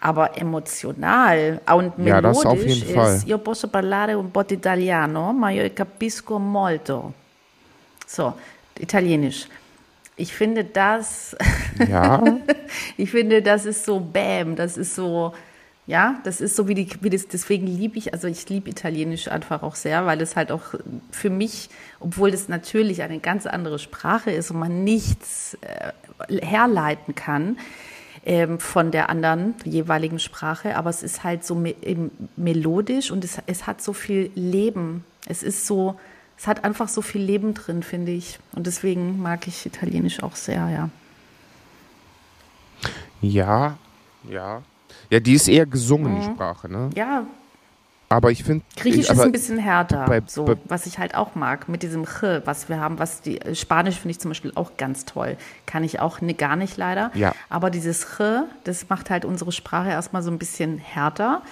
Aber emotional und Ja, das melodisch auf jeden Fall. ist, io posso parlare un po' di italiano, ma io capisco molto. So, italienisch. Ich finde das, Ja, <laughs> ich finde, das ist so Bam, das ist so, ja, das ist so wie die, wie das, deswegen liebe ich, also ich liebe Italienisch einfach auch sehr, weil es halt auch für mich, obwohl das natürlich eine ganz andere Sprache ist und man nichts äh, herleiten kann ähm, von der anderen jeweiligen Sprache, aber es ist halt so me melodisch und es, es hat so viel Leben. Es ist so, es hat einfach so viel Leben drin, finde ich. Und deswegen mag ich Italienisch auch sehr, ja. ja, ja. Ja, die ist eher gesungene Sprache, ne? Ja, Aber ich finde. Griechisch ist aber- ein bisschen härter, bei- so, bei- was ich halt auch mag, mit diesem Ch, was wir haben, was die, äh, Spanisch finde ich zum Beispiel auch ganz toll. Kann ich auch ne, gar nicht leider. Ja. Aber dieses Ch, das macht halt unsere Sprache erstmal so ein bisschen härter.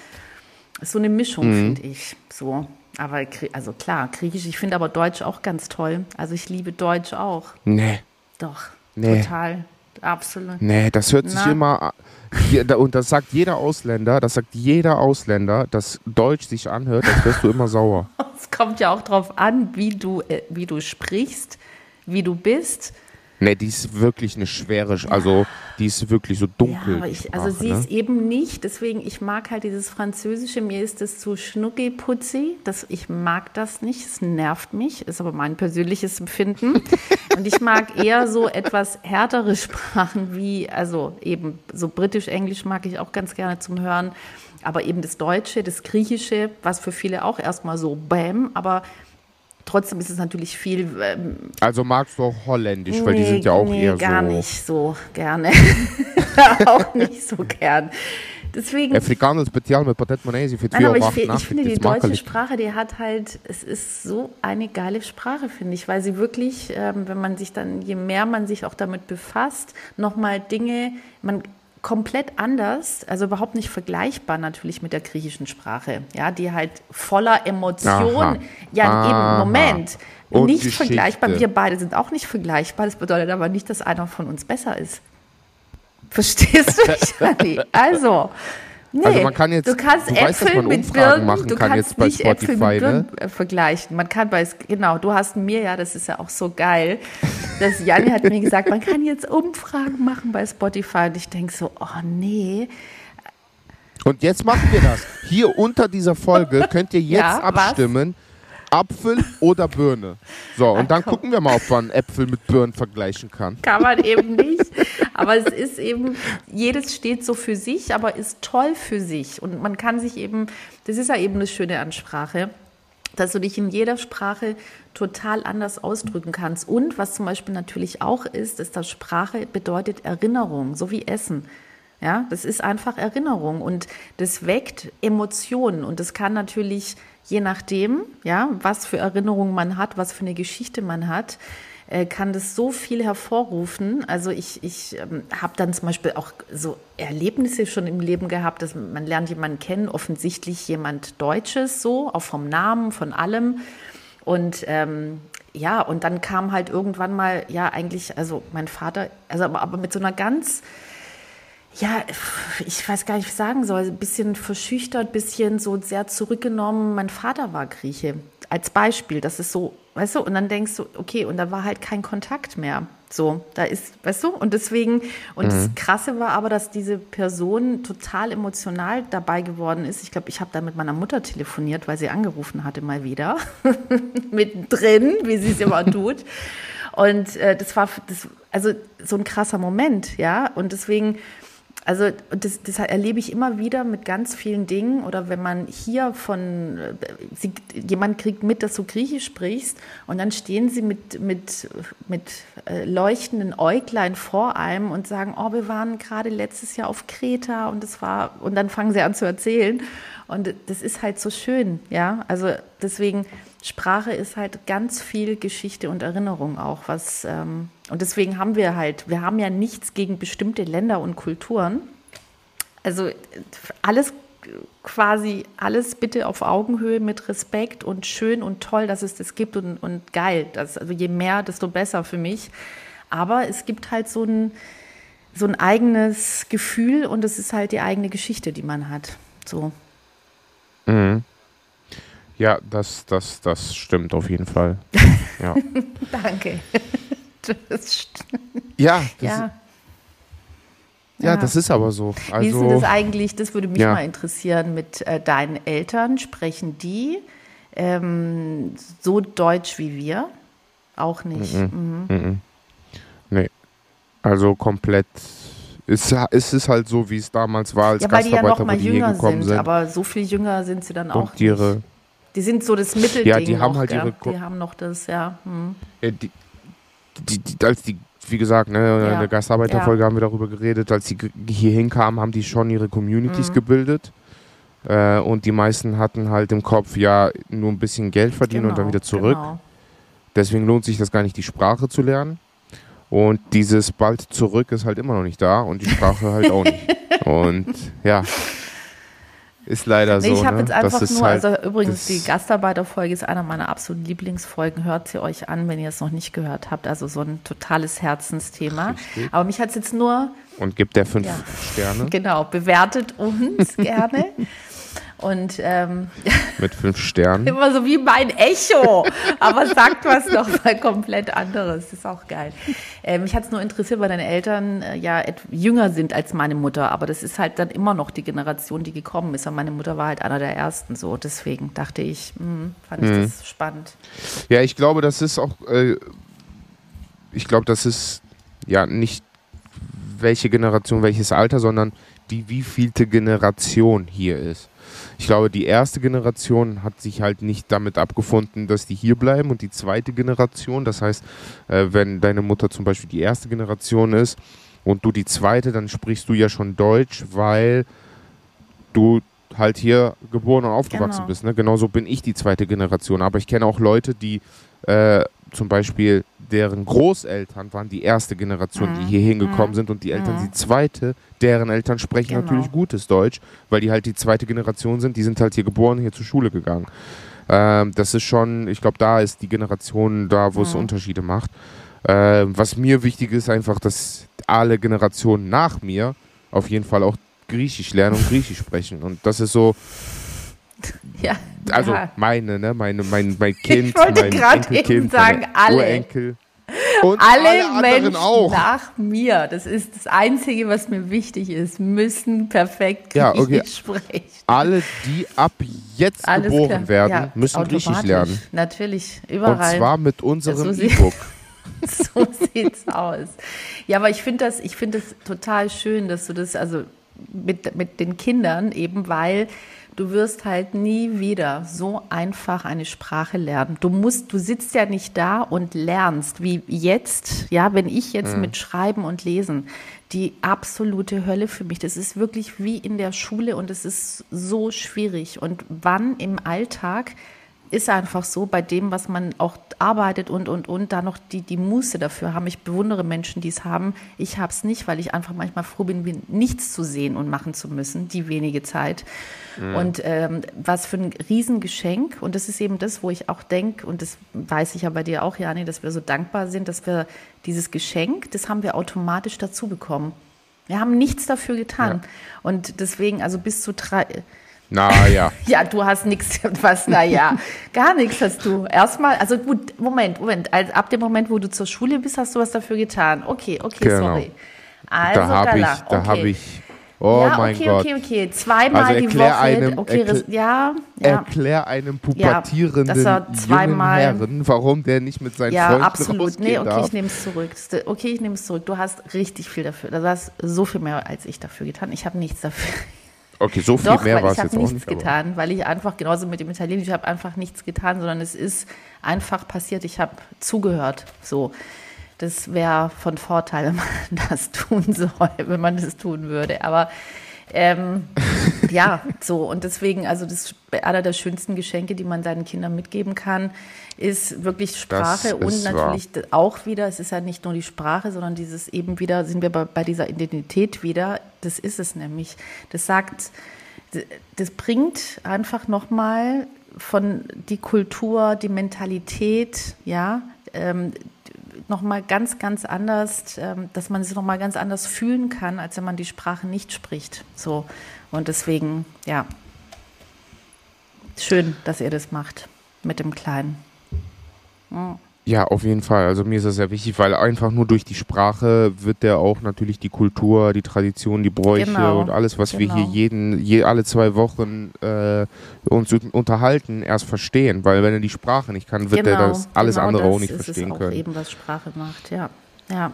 Ist so eine Mischung, Mhm. finde ich. So. Aber, also klar, Griechisch, ich finde aber Deutsch auch ganz toll. Also ich liebe Deutsch auch. Nee, Doch. Nee. Total. Absolut. nee, das hört sich Na. immer. Und das sagt jeder Ausländer, das sagt jeder Ausländer, dass Deutsch sich anhört, als wärst du immer sauer. <laughs> Es kommt ja auch drauf an, wie du, äh, wie du sprichst, wie du bist. Nee, die ist wirklich eine schwere, Sch- also die ist wirklich so dunkel. Ja, ich, also Sprache, sie ne? ist eben nicht, deswegen, ich mag halt dieses Französische, mir ist das zu schnucki-putzi, das, ich mag das nicht, es nervt mich, ist aber mein persönliches Empfinden. <laughs> Und ich mag eher so etwas härtere Sprachen wie, also eben so britisch-englisch mag ich auch ganz gerne zum Hören, aber eben das Deutsche, das Griechische, was für viele auch erstmal so bäm, aber trotzdem ist es natürlich viel ähm, Also magst du auch Holländisch, weil die sind ja auch nee, eher gar so. nicht so gerne. <laughs> auch nicht so gern. Deswegen, Afrikaner speciaal met patat mayonaise für nein, aber ich, 2,88 fi- ich finde, die deutsche. Sprache, die hat halt, es ist so eine geile Sprache, finde ich, weil sie wirklich, ähm, wenn man sich dann, je mehr man sich auch damit befasst, nochmal Dinge, man komplett anders, also überhaupt nicht vergleichbar natürlich mit der griechischen Sprache, ja, die halt voller Emotion, Aha. ja, Aha. eben, Moment, Und nicht Geschichte. vergleichbar, wir beide sind auch nicht vergleichbar, das bedeutet aber nicht, dass einer von uns besser ist. Verstehst du mich, <laughs> Anni? Also, nee, Also man kann jetzt- du kannst du weißt, dass Äpfel man mit Birnen, machen du kann kannst jetzt bei nicht Äpfel mit Spotify, Birnen ne? äh, vergleichen. Man kann bei, genau, du hast mir ja, das ist ja auch so geil, dass Janni hat mir gesagt, man kann jetzt Umfragen machen bei Spotify und ich denke so, oh nee, Und jetzt machen wir das. Hier unter dieser Folge könnt ihr <laughs> jetzt Ja, was? Apfel oder Birne. So, und dann komm. gucken wir mal, ob man Äpfel mit Birnen vergleichen kann. kann man <laughs> eben nicht. Aber es ist eben, jedes steht so für sich, aber ist toll für sich. Und man kann sich eben, das ist ja eben das Schöne an Sprache, dass du dich in jeder Sprache total anders ausdrücken kannst. Und was zum Beispiel natürlich auch ist, ist, dass Sprache bedeutet Erinnerung, so wie Essen. Ja, das ist einfach Erinnerung und das weckt Emotionen und das kann natürlich je nachdem, ja, was für Erinnerungen man hat, was für eine Geschichte man hat, äh, kann das so viel hervorrufen. Also ich, ich ähm, habe dann zum Beispiel auch so Erlebnisse schon im Leben gehabt, dass man lernt jemanden kennen, offensichtlich jemand Deutsches, so, auch vom Namen, von allem. Und ähm, ja, und dann kam halt irgendwann mal, ja, eigentlich, also mein Vater, also aber, aber mit so einer ganz, ja, ich weiß gar nicht, was ich sagen soll, ein bisschen verschüchtert, ein bisschen so sehr zurückgenommen. Mein Vater war Grieche, als Beispiel, das ist so, weißt du, und dann denkst du, okay, und da war halt kein Kontakt mehr. So, da ist, weißt du, und deswegen, und das Krasse war aber, dass diese Person total emotional dabei geworden ist. Ich glaube, ich habe da mit meiner Mutter telefoniert, weil sie angerufen hatte mal wieder, <laughs> mittendrin, wie sie es immer tut. Und äh, das war das, also so ein krasser Moment, ja. Und deswegen, also das, das erlebe ich immer wieder mit ganz vielen Dingen. Oder wenn man hier von äh, sie, jemand kriegt mit, dass du Griechisch sprichst, und dann stehen sie mit, mit, mit äh, leuchtenden Äuglein vor einem und sagen, oh, wir waren gerade letztes Jahr auf Kreta und das war, und dann fangen sie an zu erzählen. Und das ist halt so schön, ja. Also deswegen, Sprache ist halt ganz viel Geschichte und Erinnerung auch, was ähm, und deswegen haben wir halt, wir haben ja nichts gegen bestimmte Länder und Kulturen. Also alles quasi, alles bitte auf Augenhöhe mit Respekt und schön und toll, dass es das gibt und, und geil. Das, also je mehr, desto besser für mich. Aber es gibt halt so ein, so ein eigenes Gefühl und es ist halt die eigene Geschichte, die man hat. So. Mhm. Ja, das, das, das stimmt auf jeden Fall. <laughs> Ja. Danke. <laughs> Das ja, das ja. ja. Ja, das ist aber so. Also, Wie ist denn das eigentlich, das würde mich Ja. mal interessieren, mit äh, deinen Eltern, sprechen die ähm, so deutsch wie wir? Auch nicht. Mhm. Mhm. Nee. Also komplett. Ist, ist es halt so, wie es damals war, als Ja, weil die ja noch Gastarbeiter, wo mal jünger gekommen sind, sind. aber so viel jünger sind sie dann auch und ihre. nicht. Die sind so das Mittelding Ja, die haben noch, halt ihre Ko- Die haben noch das, ja. Hm. Ja, die, die, die, als die, wie gesagt, ne, in Ja. der Gastarbeiterfolge haben wir darüber geredet, als die hier hinkamen, haben die schon ihre Mhm. Communities gebildet. Äh, und die meisten hatten halt im Kopf, ja, nur ein bisschen Geld verdienen und dann Genau, wieder zurück. Genau. Deswegen lohnt sich das gar nicht, die Sprache zu lernen. Und dieses bald zurück ist halt immer noch nicht da und die Sprache halt auch nicht. <laughs> Und ja, ist leider Nee, so. ich habe ne? jetzt einfach das nur, halt, also übrigens, die Gastarbeiterfolge ist einer meiner absoluten Lieblingsfolgen. Hört sie euch an, wenn ihr es noch nicht gehört habt. Also so ein totales Herzensthema. Richtig. Aber mich hat es jetzt nur, Und gibt der fünf Ja. Sterne <laughs> genau, bewertet uns <laughs> gerne. Und ähm, <laughs> mit fünf Sternen. immer so wie mein Echo, aber sagt was noch mal <laughs> komplett anderes. Das ist auch geil. Äh, mich hat es nur interessiert, weil deine Eltern äh, ja jünger sind als meine Mutter, aber das ist halt dann immer noch die Generation, die gekommen ist. Und meine Mutter war halt einer der ersten so. Deswegen dachte ich, hm, fand ich das spannend. Ja, ich glaube, das ist auch, äh, ich glaube, das ist ja nicht welche Generation, welches Alter, sondern die wievielte Generation hier ist. Ich glaube, die erste Generation hat sich halt nicht damit abgefunden, dass die hier bleiben und die zweite Generation, das heißt, äh, wenn deine Mutter zum Beispiel die erste Generation ist und du die zweite, dann sprichst du ja schon Deutsch, weil du halt hier geboren und aufgewachsen Genau. bist. Ne? Genauso bin ich die zweite Generation. Aber ich kenne auch Leute, die äh, zum Beispiel deren Großeltern waren die erste Generation, die hier hingekommen sind und die Eltern die zweite, deren Eltern sprechen Genau. natürlich gutes Deutsch, weil die halt die zweite Generation sind, die sind halt hier geboren, hier zur Schule gegangen. Ähm, das ist schon, ich glaube, da ist die Generation da, wo es Unterschiede macht. Ähm, was mir wichtig ist, einfach, dass alle Generationen nach mir auf jeden Fall auch Griechisch lernen und Griechisch sprechen. Und das ist so, <laughs> Ja, also ja. meine, ne, meine, mein, mein Kind, wollte mein gerade Enkelkind, eben sagen, alle. Urenkel. Und alle, alle, Menschen auch. nach mir, das ist das Einzige, was mir wichtig ist, müssen perfekt Ja, Griechisch okay. sprechen. Alle, die ab jetzt Alles geboren klar. werden, Ja, müssen Griechisch lernen. Natürlich, Und überall. zwar mit unserem so sie- E-Book. <laughs> so sieht's aus. Ja, aber ich finde das, ich finde das total schön, dass du das, also mit, mit den Kindern eben, weil du wirst halt nie wieder so einfach eine Sprache lernen. Du musst, du sitzt ja nicht da und lernst, wie jetzt, ja, wenn ich jetzt mit Schreiben und Lesen, die absolute Hölle für mich. Das ist wirklich wie in der Schule und es ist so schwierig. Und wann im Alltag ist einfach so, bei dem, was man auch arbeitet und, und, und, da noch die, die Muße dafür haben. Ich bewundere Menschen, die es haben. Ich habe es nicht, weil ich einfach manchmal froh bin, nichts zu sehen und machen zu müssen, die wenige Zeit. Und ähm, was für ein Riesengeschenk. Und das ist eben das, wo ich auch denke, und das weiß ich ja bei dir auch, Jani, dass wir so dankbar sind, dass wir dieses Geschenk, das haben wir automatisch dazu bekommen. Wir haben nichts dafür getan. Und deswegen, also bis zu drei, Na ja. <laughs> ja, du hast nichts, was, naja, gar nichts hast du. Erstmal, also gut, Moment, Moment, also ab dem Moment, wo du zur Schule bist, hast du was dafür getan. Okay, okay, Genau. sorry. Also, da habe ich, da okay. habe ich, oh ja, mein okay, Gott. okay, okay, zweimal Also die Woche. einem- okay, erklär- ja, ja. Erklär einem pubertierenden er zweimal- jungen Herren, warum der nicht mit seinen Ja, Freunden absolut. Nee, okay, darf. ich nehme es zurück. Okay, ich nehme es zurück. Du hast richtig viel dafür. Du hast so viel mehr als ich dafür getan. Ich habe nichts dafür. Okay, so viel Doch, mehr war ich es jetzt habe auch nichts nicht. aber- getan, weil ich einfach, genauso mit dem Italienisch, ich habe einfach nichts getan, sondern es ist einfach passiert. Ich habe zugehört. So. Das wäre von Vorteil, <laughs> wenn man das tun soll, wenn man das tun würde. Aber ähm, ja, so. Und deswegen, also das einer der schönsten Geschenke, die man seinen Kindern mitgeben kann, ist wirklich Sprache ist und wahr. natürlich d- auch wieder, es ist ja nicht nur die Sprache, sondern dieses eben wieder, sind wir bei, bei dieser Identität wieder, das ist es nämlich. Das sagt, das bringt einfach nochmal von die Kultur, die Mentalität, ja, ähm, nochmal ganz, ganz anders, ähm, dass man es nochmal ganz anders fühlen kann, als wenn man die Sprache nicht spricht. So. Und deswegen, ja, schön, dass ihr das macht mit dem Kleinen. Ja. Ja, auf jeden Fall. Also mir ist das sehr wichtig, weil einfach nur durch die Sprache wird der auch natürlich die Kultur, die Tradition, die Bräuche genau. und alles, was genau. wir hier genau. jeden, je, alle zwei Wochen äh, uns unterhalten, erst verstehen. Weil wenn er die Sprache nicht kann, wird genau. er das alles genau andere das auch nicht verstehen auch können. Eben was Sprache macht, ja. ja.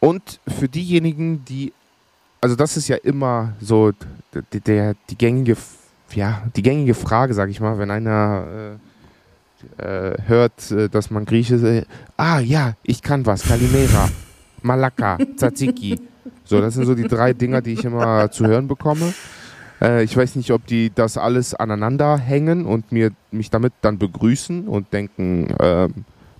Und für diejenigen, die, also das ist ja immer so der, der die gängige, ja, die gängige Frage, sag ich mal, wenn einer äh, äh, hört, äh, dass man Grieche äh, ah ja, ich kann was, Kalimera, Malaka, Tzatziki. So, das sind so die drei Dinger, die ich immer zu hören bekomme. Äh, ich weiß nicht, ob die das alles aneinander hängen und mir, mich damit dann begrüßen und denken, äh,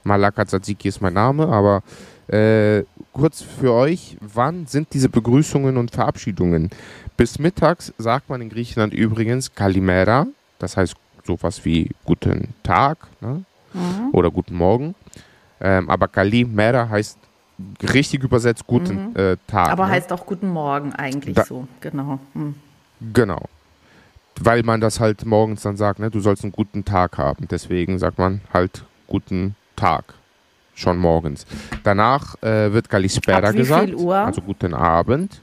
Malaka Tzatziki ist mein Name, aber äh, kurz für euch, wann sind diese Begrüßungen und Verabschiedungen? Bis mittags sagt man in Griechenland übrigens Kalimera, das heißt sowas wie guten Tag ne? mhm. oder guten Morgen. Ähm, aber Kalimera heißt richtig übersetzt guten mhm. äh, Tag. Aber ne? heißt auch guten Morgen eigentlich da, so, genau. Mhm. Genau. Weil man das halt morgens dann sagt, ne? du sollst einen guten Tag haben. Deswegen sagt man halt guten Tag. Schon morgens. Danach äh, wird Kalispera gesagt. Also guten Abend.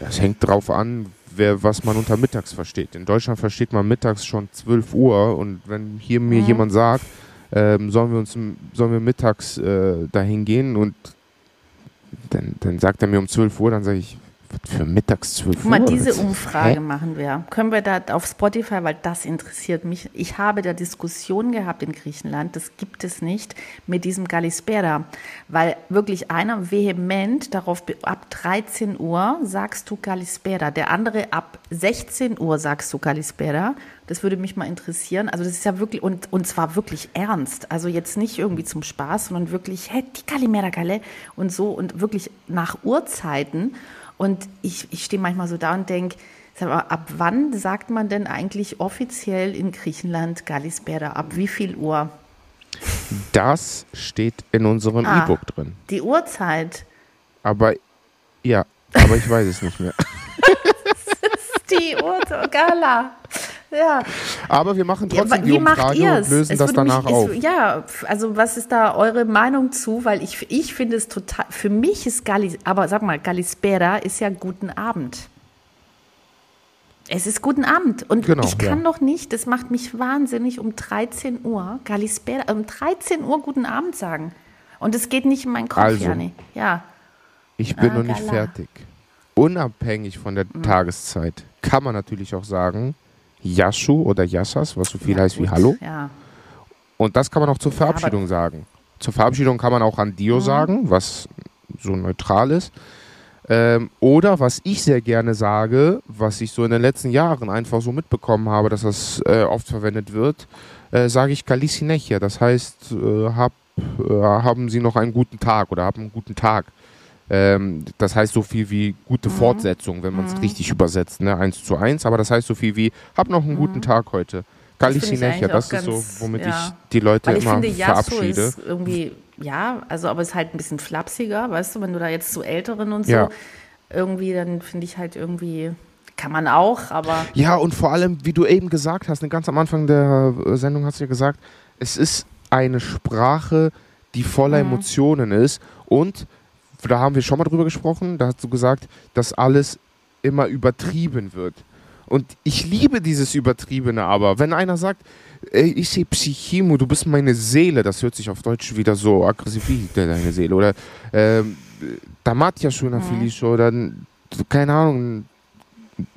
Das hängt drauf an, wer, was man unter mittags versteht. In Deutschland versteht man mittags schon 12 Uhr und wenn hier mir mhm. jemand sagt, ähm, sollen wir uns sollen wir mittags äh, dahin gehen und dann, dann sagt er mir um 12 Uhr, dann sage ich, für mittags 12 Uhr. Guck mal, diese Umfrage Hä? machen wir. Können wir da auf Spotify, weil das interessiert mich. Ich habe da Diskussionen gehabt in Griechenland, das gibt es nicht, mit diesem Galispera. Weil wirklich einer vehement darauf, ab 13 Uhr sagst du Galispera. Der andere ab 16 Uhr sagst du Galispera. Das würde mich mal interessieren. Also das ist ja wirklich, und, und zwar wirklich ernst. Also jetzt nicht irgendwie zum Spaß, sondern wirklich, hey, die Kalimera Gale und so und wirklich nach Uhrzeiten. Und ich, ich stehe manchmal so da und denke, ab wann sagt man denn eigentlich offiziell in Griechenland Gallisberda? Ab wie viel Uhr? Das steht in unserem ah, E-Book drin. Die Uhrzeit. Aber ja, aber ich weiß es nicht mehr. <laughs> das ist die Uhrzeit, Gala. Ja. Aber wir machen trotzdem die Umfrage und lösen das danach mich, auf. Ist, ja, also was ist da eure Meinung zu? Weil ich, ich finde es total, für mich ist Gallis, aber sag mal, Gallispera ist ja guten Abend. Es ist guten Abend. Und genau, ich kann ja. doch nicht, das macht mich wahnsinnig, um 13 Uhr, Gallispera, um 13 Uhr guten Abend sagen. Und es geht nicht in meinen Kopf, also, Jani. Ja. Ich bin ah, noch nicht fertig. Unabhängig von der mhm. Tageszeit kann man natürlich auch sagen, Yashu oder Yassas, was so viel ja, heißt gut. wie Hallo. Ja. Und das kann man auch zur Verabschiedung ja, sagen. Zur Verabschiedung kann man auch an Dio mhm. sagen, was so neutral ist. Ähm, oder was ich sehr gerne sage, was ich so in den letzten Jahren einfach so mitbekommen habe, dass das äh, oft verwendet wird, äh, sage ich Kalisineche. Das heißt, äh, hab, äh, haben Sie noch einen guten Tag oder haben einen guten Tag. Ähm, das heißt so viel wie gute mhm. Fortsetzung, wenn man es mhm. richtig übersetzt, ne? eins zu eins. Aber das heißt so viel wie, hab noch einen mhm. guten Tag heute. Galicinecha, das, das ist so, womit ja. ich die Leute ich immer finde, verabschiede. Ist irgendwie, ja, also aber es ist halt ein bisschen flapsiger, weißt du, wenn du da jetzt zu Älteren und so ja. irgendwie, dann finde ich halt irgendwie, kann man auch, aber. Ja, und vor allem, wie du eben gesagt hast, ne, ganz am Anfang der äh, Sendung hast du ja gesagt, es ist eine Sprache, die voller mhm. Emotionen ist und da haben wir schon mal drüber gesprochen, da hast du gesagt, dass alles immer übertrieben wird. Und ich liebe dieses Übertriebene aber. Wenn einer sagt, ey, ich sehe Psychimo, du bist meine Seele, das hört sich auf Deutsch wieder so aggressiv wie deine Seele. Oder ähm, Damatja schon mhm. Felice oder keine Ahnung,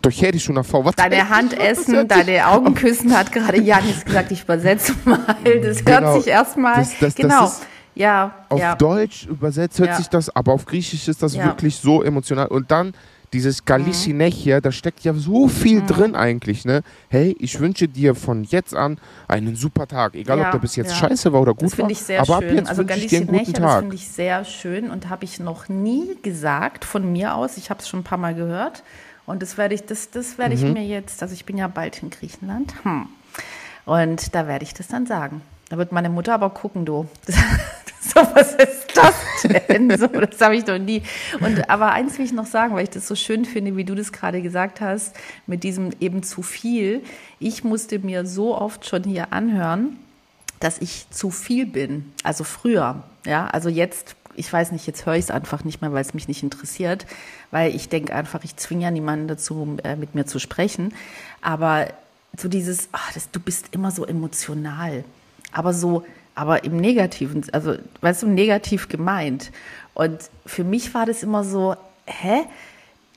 durch hätte ich schon eine Frau. Was deine Hand essen, deine Augen küssen, hat gerade Janis gesagt, ich übersetze mal. <laughs> Das genau. hört sich erstmal. Das, das, genau. Das ist, ja. Auf ja. Deutsch übersetzt hört ja. sich das, aber auf Griechisch ist das ja. wirklich so emotional. Und dann dieses Galicinechia, mhm. da steckt ja so viel mhm. drin eigentlich, ne? Hey, ich wünsche dir von jetzt an einen super Tag. Egal, ob der bis jetzt scheiße war oder gut das war. Ich sehr aber schön. ab jetzt also wünsche ich dir einen guten Tag. Das finde ich sehr schön und habe ich noch nie gesagt von mir aus. Ich habe es schon ein paar Mal gehört. Und das werde ich, das, das werde mhm. ich mir jetzt, also ich bin ja bald in Griechenland. Hm. Und da werde ich das dann sagen. Da wird meine Mutter aber gucken, du. <laughs> so, was ist das denn? So, das habe ich noch nie. Und aber eins will ich noch sagen, weil ich das so schön finde, wie du das gerade gesagt hast, mit diesem eben zu viel. Ich musste mir so oft schon hier anhören, dass ich zu viel bin. Also früher, ja, also jetzt ich weiß nicht, jetzt höre ich es einfach nicht mehr, weil es mich nicht interessiert, weil ich denke einfach, ich zwinge ja niemanden dazu, äh, mit mir zu sprechen. Aber so dieses, ach, das, du bist immer so emotional, aber so, aber im Negativen, also weißt du, negativ gemeint. Und für mich war das immer so, hä?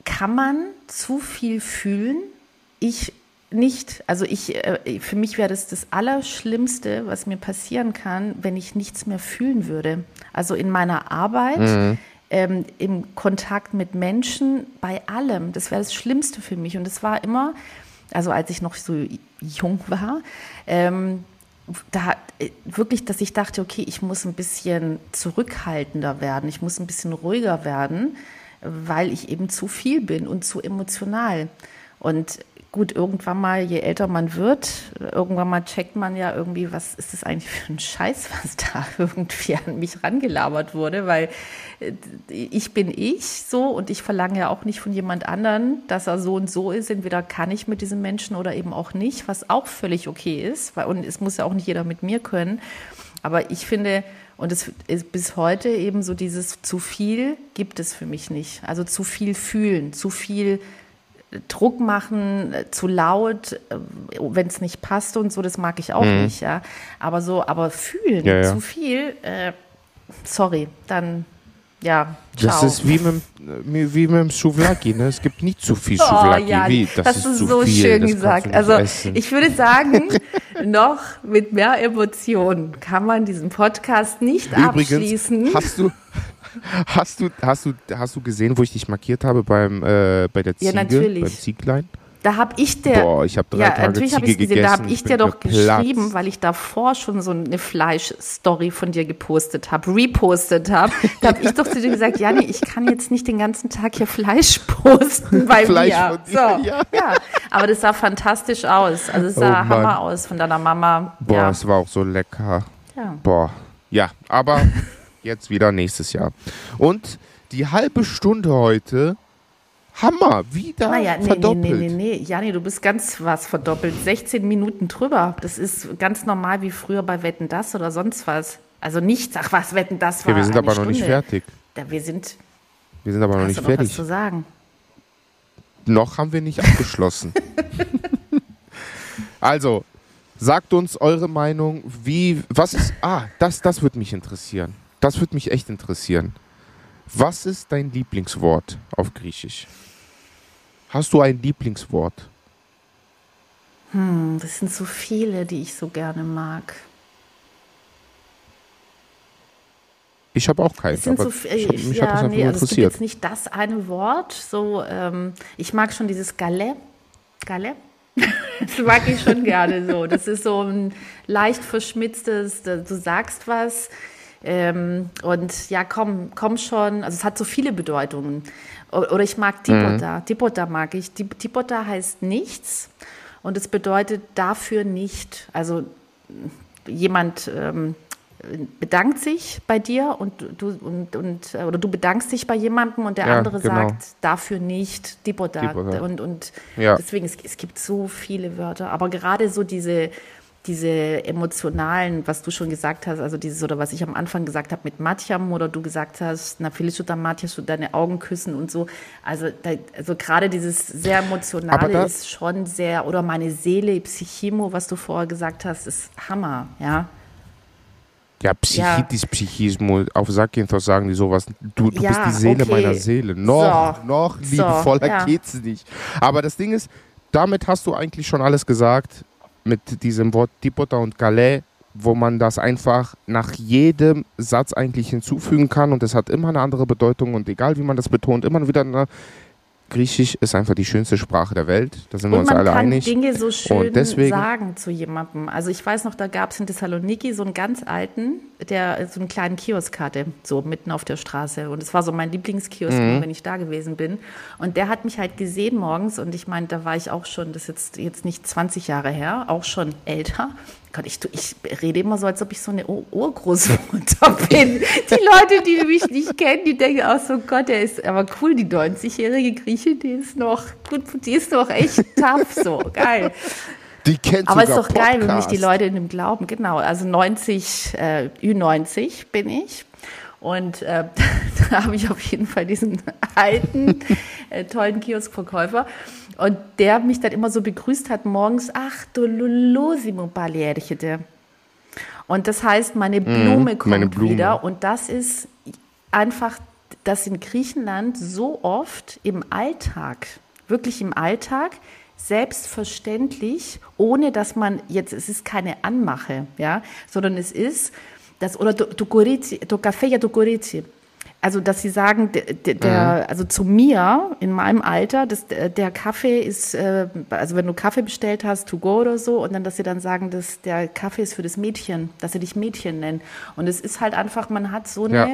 Kann man zu viel fühlen? Ich nicht. Also ich, äh, für mich wäre das das Allerschlimmste, was mir passieren kann, wenn ich nichts mehr fühlen würde. Also in meiner Arbeit, mhm. ähm, im Kontakt mit Menschen, bei allem. Das wäre das Schlimmste für mich. Und es war immer, also als ich noch so jung war, ähm, da äh, wirklich, dass ich dachte, okay, ich muss ein bisschen zurückhaltender werden, ich muss ein bisschen ruhiger werden, weil ich eben zu viel bin und zu emotional. Und gut, irgendwann mal, je älter man wird, irgendwann mal checkt man ja irgendwie, was ist das eigentlich für ein Scheiß, was da <laughs> irgendwie an mich rangelabert wurde, weil äh, ich bin ich so und ich verlange ja auch nicht von jemand anderen, dass er so und so ist. Entweder kann ich mit diesem Menschen oder eben auch nicht, was auch völlig okay ist, und es muss ja auch nicht jeder mit mir können. Aber ich finde, und es ist bis heute eben so dieses zu viel gibt es für mich nicht. Also zu viel fühlen, zu viel Druck machen, äh, zu laut, äh, wenn es nicht passt und so, das mag ich auch mhm. nicht, ja. Aber so, aber fühlen ja, ja. zu viel, äh, sorry, dann ja, ciao. Das ist wie mit, wie mit dem Souvlaki, ne? Es gibt nicht zu viel <laughs> Souvlaki. Oh, ja, wie, das, das ist, ist so viel, schön gesagt. Also essen. ich würde sagen, <laughs> noch mit mehr Emotionen kann man diesen Podcast nicht Übrigens, abschließen. Hast du, Hast du, hast, du, hast du gesehen, wo ich dich markiert habe beim, äh, bei der Ziege, ja, natürlich. beim Zieglein? Da habe ich der. Boah, ich habe drei ja, Tage natürlich Ziege ich gesehen, Da habe ich dir doch geschrieben, weil ich davor schon so eine Fleischstory von dir gepostet habe, repostet habe. Da habe ich doch zu dir gesagt, Jani, ich kann jetzt nicht den ganzen Tag hier Fleisch posten bei Fleisch mir. So, ja. ja. Aber das sah fantastisch aus. Also es sah oh, Hammer aus von deiner Mama. Boah, ja. es war auch so lecker. Ja. Boah. Ja, aber jetzt wieder nächstes Jahr. Und die halbe Stunde heute, Hammer, wieder naja, nee, verdoppelt. Nee, nee, nee, nee. Jani, du bist ganz was verdoppelt. 16 Minuten drüber. Das ist ganz normal wie früher bei Wetten, das oder sonst was. Also nichts, ach was, Wetten, das war ja, wir sind aber Stunde. noch nicht fertig. Ja, wir sind, wir sind aber noch nicht fertig. Was zu sagen? Noch haben wir nicht abgeschlossen. <laughs> also, sagt uns eure Meinung, wie, was ist, ah, das, das würde mich interessieren. Das würde mich echt interessieren. Was ist dein Lieblingswort auf Griechisch? Hast du ein Lieblingswort? Hm, das sind so viele, die ich so gerne mag. Ich habe auch keins. Aber so, ich, mich ja, hat das nee, also es gibt jetzt nicht das eine Wort. So, ähm, ich mag schon dieses Galet. Galet. <laughs> das mag ich schon gerne so. Das ist so ein leicht verschmitztes, du sagst was, ähm, und ja, komm, komm schon. Also es hat so viele Bedeutungen. Oder ich mag Tipota. Mhm. Tipota mag ich. Tipota heißt nichts und es bedeutet dafür nicht. Also jemand ähm, bedankt sich bei dir und du und, und oder du bedankst dich bei jemandem und der ja, andere genau. sagt dafür nicht Tipota. Und, und ja. deswegen, es, es gibt so viele Wörter. Aber gerade so diese diese emotionalen, was du schon gesagt hast, also dieses oder was ich am Anfang gesagt habe mit Matjam oder du gesagt hast, na Felicita Matjas, du deine Augen küssen und so. Also, da, also gerade dieses sehr emotionale ist schon sehr, oder meine Seele, Psychimo, was du vorher gesagt hast, ist Hammer, ja. Ja, Psychitis, ja. Psychismo, auf Sakinthos sagen die sowas. Du, du ja, bist die Seele okay. meiner Seele. Noch, so. noch liebevoller so, ja. geht's nicht. Aber das Ding ist, damit hast du eigentlich schon alles gesagt mit diesem Wort Tipota und Calais, wo man das einfach nach jedem Satz eigentlich hinzufügen kann. Und es hat immer eine andere Bedeutung. Und egal wie man das betont, immer wieder eine Griechisch ist einfach die schönste Sprache der Welt. Da sind und wir uns alle einig. Man kann Dinge so schön sagen zu jemandem. Also ich weiß noch, da gab es in Thessaloniki so einen ganz alten, der so einen kleinen Kiosk hatte, so mitten auf der Straße. Und es war so mein Lieblingskiosk, mhm. wenn ich da gewesen bin. Und der hat mich halt gesehen morgens und ich meine, da war ich auch schon, das ist jetzt, jetzt nicht 20 Jahre her, auch schon älter. Gott, ich, ich rede immer so, als ob ich so eine Ur Urgroßmutter <laughs> bin. Die Leute, die mich nicht kennen, die denken auch so, Gott, der ist aber cool, die 90-jährige Grieche, die ist noch, gut, die ist noch echt tough, so, geil. Die kennt Aber es sogar ist doch geil, wenn mich Podcast. die Leute in dem glauben. Genau, also 90, äh, Ü90 bin ich. Und äh, <laughs> da habe ich auf jeden Fall diesen alten, äh, tollen Kioskverkäufer. Und der mich dann immer so begrüßt hat morgens, ach, du Lulosimo Balierchete. Und das heißt, meine Blume kommt meine Blume. wieder. Und das ist einfach, dass in Griechenland so oft im Alltag, wirklich im Alltag, selbstverständlich, ohne dass man jetzt, es ist keine Anmache, ja, sondern es ist, das, oder du, Gorici, du Kaffee, ja, du Gorici. Also, dass sie sagen, der, der, der, also zu mir in meinem Alter, das, der Kaffee ist, äh, also wenn du Kaffee bestellt hast, to go oder so, und dann, dass sie dann sagen, dass der Kaffee ist für das Mädchen, dass sie dich Mädchen nennen. Und es ist halt einfach, man hat so eine, Ja.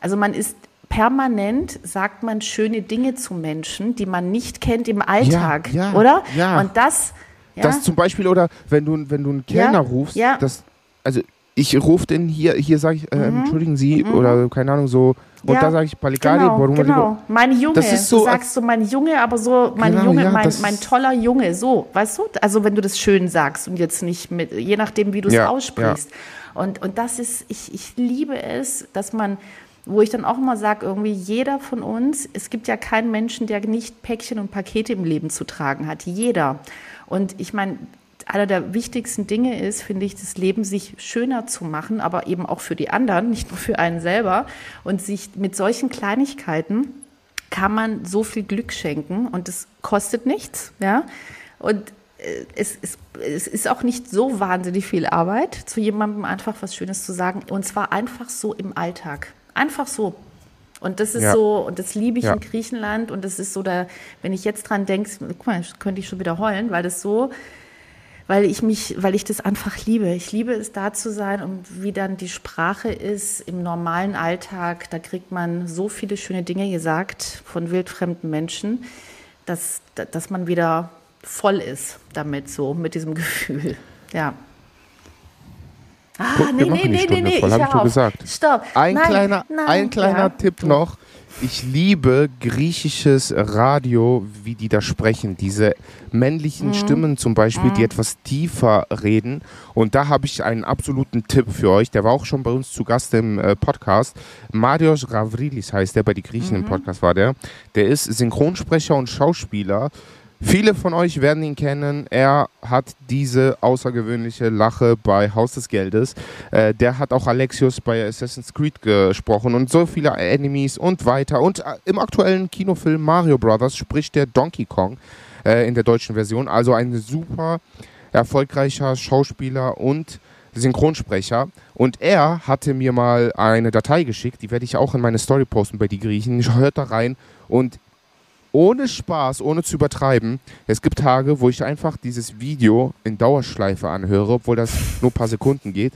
also man ist permanent, sagt man schöne Dinge zu Menschen, die man nicht kennt im Alltag, ja, oder? ja. Und das, ja, Das zum Beispiel, oder wenn du, wenn du einen Kellner Ja, rufst, ja. das, also ich rufe den hier, hier sage ich, äh, entschuldigen Sie, oder keine Ahnung, so, und Mhm. Ja, da sage ich Palikari, Genau, warum genau. Mein Junge. Das ist so, du sagst so mein Junge, aber so mein Genau, Junge, ja, mein, mein toller Junge, so, weißt du? Also wenn du das schön sagst und jetzt nicht mit, je nachdem, wie du es Ja, aussprichst. Und, und das ist, ich, ich liebe es, dass man, wo ich dann auch immer sage, irgendwie jeder von uns, es gibt ja keinen Menschen, der nicht Päckchen und Pakete im Leben zu tragen hat. Jeder. Und ich meine, einer der wichtigsten Dinge ist, finde ich, das Leben sich schöner zu machen, aber eben auch für die anderen, nicht nur für einen selber. Und sich mit solchen Kleinigkeiten kann man so viel Glück schenken und es kostet nichts, ja. Und äh, es ist, es ist auch nicht so wahnsinnig viel Arbeit, zu jemandem einfach was Schönes zu sagen. Und zwar einfach so im Alltag. Einfach so. Und das ist Ja. so, und das liebe ich Ja. in Griechenland. Und das ist so, da, wenn ich jetzt dran denke, guck mal, könnte ich schon wieder heulen, weil das so, weil ich mich, weil ich das einfach liebe. Ich liebe es, da zu sein und wie dann die Sprache ist im normalen Alltag. Da kriegt man so viele schöne Dinge gesagt von wildfremden Menschen, dass, dass man wieder voll ist damit, so mit diesem Gefühl. Ja. Ah, Guck, wir machen die Stunde voll, hab ich auf. gesagt. Stopp. Ein Nein, kleiner, nein, ein kleiner ja. Tipp noch. Ich liebe griechisches Radio, wie die da sprechen. Diese Mhm. männlichen Stimmen zum Beispiel, die etwas tiefer reden. Und da habe ich einen absoluten Tipp für euch. Der war auch schon bei uns zu Gast im äh, Podcast. Marios Gavrilis heißt der, bei die Griechen Mhm. im Podcast war der. Der ist Synchronsprecher und Schauspieler. Viele von euch werden ihn kennen. Er hat diese außergewöhnliche Lache bei Haus des Geldes. Äh, der hat auch Alexios bei Assassin's Creed gesprochen und so viele Enemies und weiter. Und äh, im aktuellen Kinofilm Mario Brothers spricht der Donkey Kong äh, in der deutschen Version. Also ein super erfolgreicher Schauspieler und Synchronsprecher. Und er hatte mir mal eine Datei geschickt, die werde ich auch in meine Story posten bei die Griechen. Hört da rein und ohne Spaß, ohne zu übertreiben, es gibt Tage, wo ich einfach dieses Video in Dauerschleife anhöre, obwohl das nur ein paar Sekunden geht.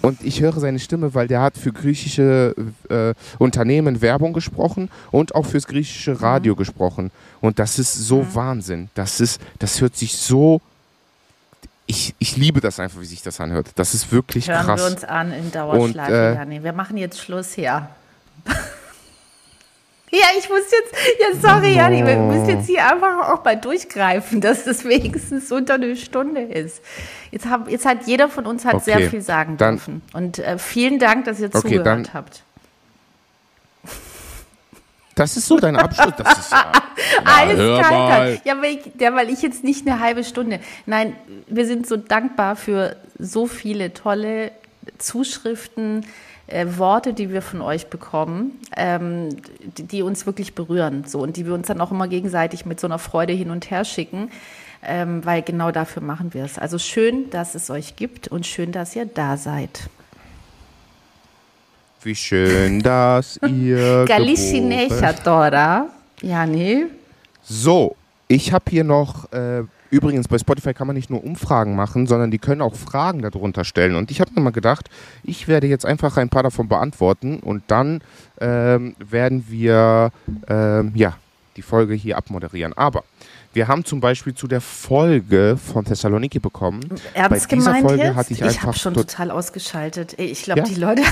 Und ich höre seine Stimme, weil der hat für griechische äh, Unternehmen Werbung gesprochen und auch fürs griechische Radio gesprochen. Und das ist so Wahnsinn. Das ist, das hört sich so. Ich, ich liebe das einfach, wie sich das anhört. Das ist wirklich Hören krass. wir uns an in Dauerschleife, Und, äh. Wir machen jetzt Schluss hier. <laughs> ja, ich muss jetzt, ja, sorry, Janni, wir müssen jetzt hier einfach auch mal durchgreifen, <laughs> dass das wenigstens unter eine Stunde ist. Jetzt, hab, jetzt hat jeder von uns hat Okay, sehr viel sagen dann- dürfen. Und äh, vielen Dank, dass ihr Okay, zugehört dann- habt. Das ist so dein Abschluss. Das ist ja. <laughs> Alles hör kalt. mal. Ja, weil ich, ja, weil ich jetzt nicht eine halbe Stunde. Nein, wir sind so dankbar für so viele tolle Zuschriften, äh, Worte, die wir von euch bekommen, ähm, die, die uns wirklich berühren. So, und die wir uns dann auch immer gegenseitig mit so einer Freude hin und her schicken. Ähm, weil genau dafür machen wir es. Also schön, dass es euch gibt und schön, dass ihr da seid. Wie schön, dass <laughs> ihr. Galicinecha, Dora. Ja, nee. So, ich habe hier noch. Äh, übrigens, bei Spotify kann man nicht nur Umfragen machen, sondern die können auch Fragen darunter stellen. Und ich habe mir mal gedacht, ich werde jetzt einfach ein paar davon beantworten und dann ähm, werden wir ähm, ja, die Folge hier abmoderieren. Aber Wir haben zum Beispiel zu der Folge von Thessaloniki bekommen. Ernst Bei dieser gemeint Folge jetzt? hatte ich ich einfach habe schon tot- total ausgeschaltet. Ich glaube, Ja? die Leute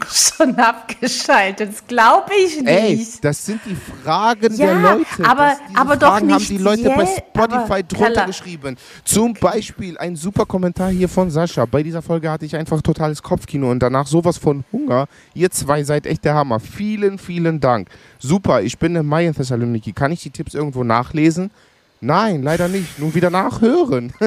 <laughs> schon abgeschaltet. Das glaube ich nicht. Ey, das sind die Fragen Ja, der Leute. aber- aber doch Fragen haben nicht die Leute bei je- Spotify drunter Kalla. geschrieben. Zum Beispiel ein super Kommentar hier von Sascha. Bei dieser Folge hatte ich einfach totales Kopfkino und danach sowas von Hunger. Ihr zwei seid echt der Hammer. Vielen, vielen Dank. Super, ich bin im Mai in Thessaloniki. Kann ich die Tipps irgendwo nachlesen? Nein, leider nicht. Nun wieder nachhören. <laughs>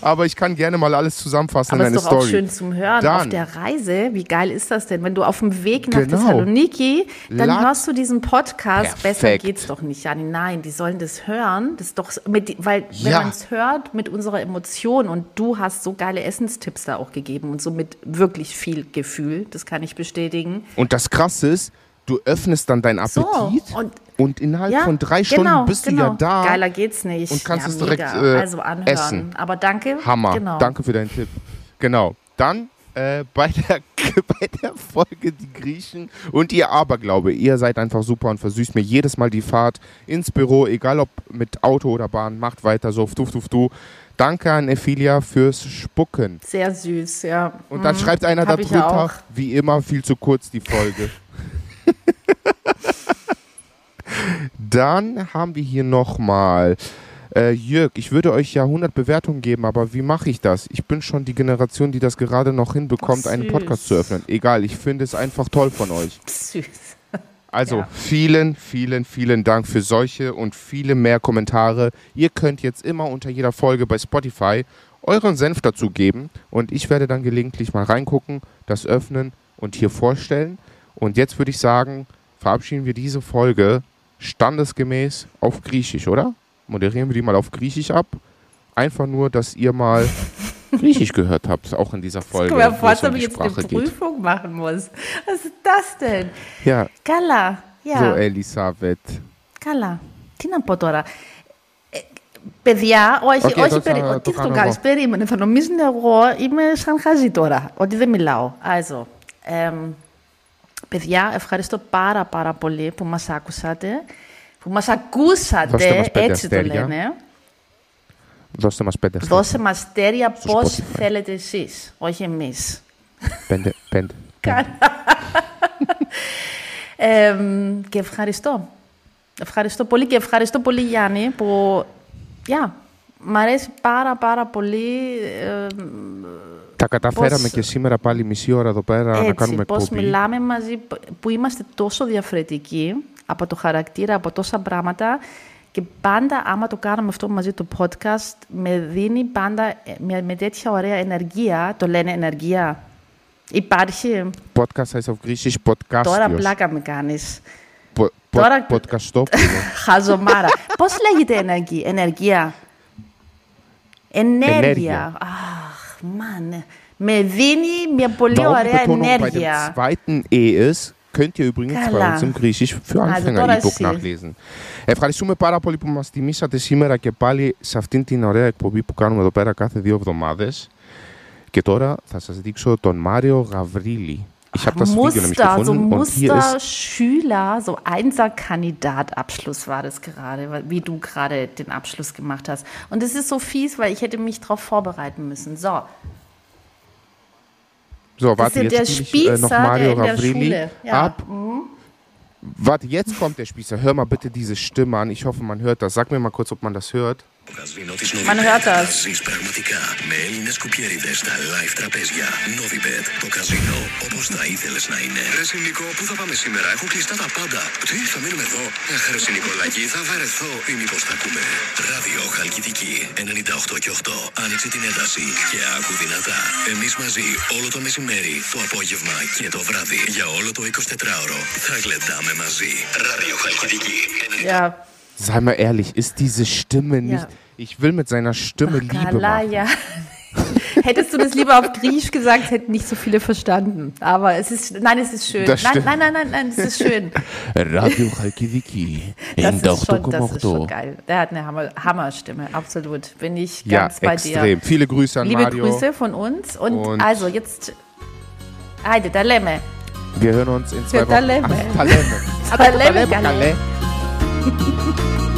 aber ich kann gerne mal alles zusammenfassen Aber in ist eine doch auch Story. schön zum Hören Dann- auf der Reise. Wie geil ist das denn? Wenn du auf dem Weg nach Genau. Thessaloniki, dann Lat- hörst du diesen Podcast. Besser Perfekt. geht's doch nicht, Jani. Nein, die sollen das hören. Das ist doch, mit, weil wenn Ja. man es hört mit unserer Emotion und du hast so geile Essenstipps da auch gegeben und so mit wirklich viel Gefühl, das kann ich bestätigen. Und das Krasse ist, du öffnest dann deinen So, Appetit und und innerhalb ja, von drei genau, Stunden bist genau. du ja da. Geiler geht's nicht. und kannst ja, es direkt, äh, also anhören. essen. Aber danke. Hammer. Genau. Danke für deinen Tipp. Genau. Dann äh, bei, der, <laughs> bei der Folge die Griechen und ihr Aberglaube. Ihr seid einfach super und versüßt mir jedes Mal die Fahrt ins Büro, egal ob mit Auto oder Bahn. Macht weiter so. Duf, duf, du. Danke an Ephilia fürs Spucken. Sehr süß, ja. Und dann Mhm. schreibt einer Hab darunter, wie immer, viel zu kurz die Folge. Dann haben wir hier nochmal. Äh, Jörg, ich würde euch ja 100 Bewertungen geben, aber wie mache ich das? Ich bin schon die Generation, die das gerade noch hinbekommt, einen. Podcast zu öffnen. Egal, ich finde es einfach toll von euch. Süß. <laughs> Also Ja. vielen, vielen, vielen Dank für solche und viele mehr Kommentare. Ihr könnt jetzt immer unter jeder Folge bei Spotify euren Senf dazu geben und ich werde dann gelegentlich mal reingucken, das öffnen und hier vorstellen. Und jetzt würde ich sagen, verabschieden wir diese Folge standesgemäß auf Griechisch, oder? Moderieren wir die mal auf Griechisch ab. Einfach nur, dass ihr mal <laughs> Griechisch gehört habt, auch in dieser Folge. Guck mal, vor, wo als es um ob die ich jetzt eine Sprache geht. Prüfung machen muss. Was ist das denn? Ja, Καλά. Ja, so Elisabeth. καλά. Τι να πω τώρα. Ε, παιδιά, όχι, Οκ, όχι, το περί... θα- τι το θα το κάνω κάνεις, εγώ. περίμενε, θα νομίζουν εγώ είμαι σαν χαζή τώρα, ότι δεν μιλάω. Also, εμ, παιδιά, ευχαριστώ πάρα πάρα πολύ που μας άκουσατε, που μας Δώστε ακούσατε, μας πέντε έτσι το αστέρια. λένε. Δώστε μας πέντε αστέρια. Δώσε μας αστέρια πώς Spotify. θέλετε εσείς, όχι εμείς. Πέντε, πέντε. Ε, και ευχαριστώ. Ευχαριστώ πολύ και ευχαριστώ πολύ Γιάννη που, yeah, μ' αρέσει πάρα πάρα πολύ ε, Τα καταφέραμε Πώς- και σήμερα πάλι μισή ώρα εδώ πέρα να έτσι, κάνουμε πώς εκπομπή. μιλάμε μαζί, που είμαστε τόσο διαφορετικοί από το χαρακτήρα, από τόσα πράγματα και πάντα άμα το κάνουμε αυτό μαζί το podcast με δίνει πάντα ε, με, με τέτοια ωραία ενεργεία, το λένε ενεργεία. Υπάρχει, Podcast heißt auf Griechisch Podcastio. τώρα πλάκα με κάνεις. Po, po, Τώρα- Podcastopoulo. <laughs> Χαζομάρα. Πώς λέγεται ενεργή, ενεργεία; Ενέργεια. Ενέργεια. Αχ, μαν. Με δίνει μια πολύ Warum die ωραία Betonung bei dem ενέργεια. zweiten E ist, könnt ihr übrigens bei Καλά. uns im Griechisch für Also Anfänger τώρα e-book εσύ. nachlesen. Ευχαριστούμε πάρα πολύ που μας τιμήσατε σήμερα και πάλι σε αυτήν την ωραία εκπομπή που κάνουμε εδώ πέρα κάθε δύο εβδομάδες. Και τώρα θα σας δείξω τον Μάριο Γαβρίλη. Ich habe das Video nämlich Muster, so gefunden ist Musterschüler, so Einser-Kandidat-Abschluss war das gerade, wie du gerade den Abschluss gemacht hast. Und es ist so fies, weil ich hätte mich darauf vorbereiten müssen. So, So, warte, ja der jetzt spiele ich äh, noch Spießer, Mario Schule. Ja. ab. Warte, jetzt kommt der Spießer. Hör mal bitte diese Stimme an. Ich hoffe, man hört das. Sag mir mal kurz, ob man das hört. Το καζίνο της Μαν Novibet. Ράτας. Ζεις πραγματικά με Έλληνες κουπιέριδες στα live τραπέζια. Novibet. Το καζίνο όπως θα ήθελες να είναι. Ρε Νικό, πού θα πάμε σήμερα; Έχω κλειστά τα πάντα. Τι, θα μείνουμε εδώ; Αχ, ρε Νικολάκη, θα βαρεθώ. Ή μήπως θα ακούμε. Ράδιο Χαλκιδική 98 και 8. Άνοιξε την ένταση και άκου δυνατά. Εμείς μαζί όλο το μεσημέρι, το απόγευμα και το βράδυ. Για όλο το 24ωρο θα γλεντάμε μαζί. Ράδιο Χαλκιδική 98. ja. Sei mal ehrlich, ist diese Stimme nicht. Ich will mit seiner Stimme Liebe Kala, machen. ja. <laughs> Hättest du das lieber auf Griechisch gesagt, hätten nicht so viele verstanden. Aber es ist, nein, es ist schön. Nein, nein, nein, nein, nein, es ist schön. Radio Halkidiki. <laughs> Das ist, schon, das ist schon geil. Der hat eine Hammer, Hammerstimme, absolut. Bin ich Ja, ganz bei extrem. dir. Viele Grüße an Liebe Mario. Grüße von uns. Und, Und- also jetzt. Heide, da lemme. Wir hören uns in zwei Ja, Wochen. Talemme. Ach, Kalle. Thank you.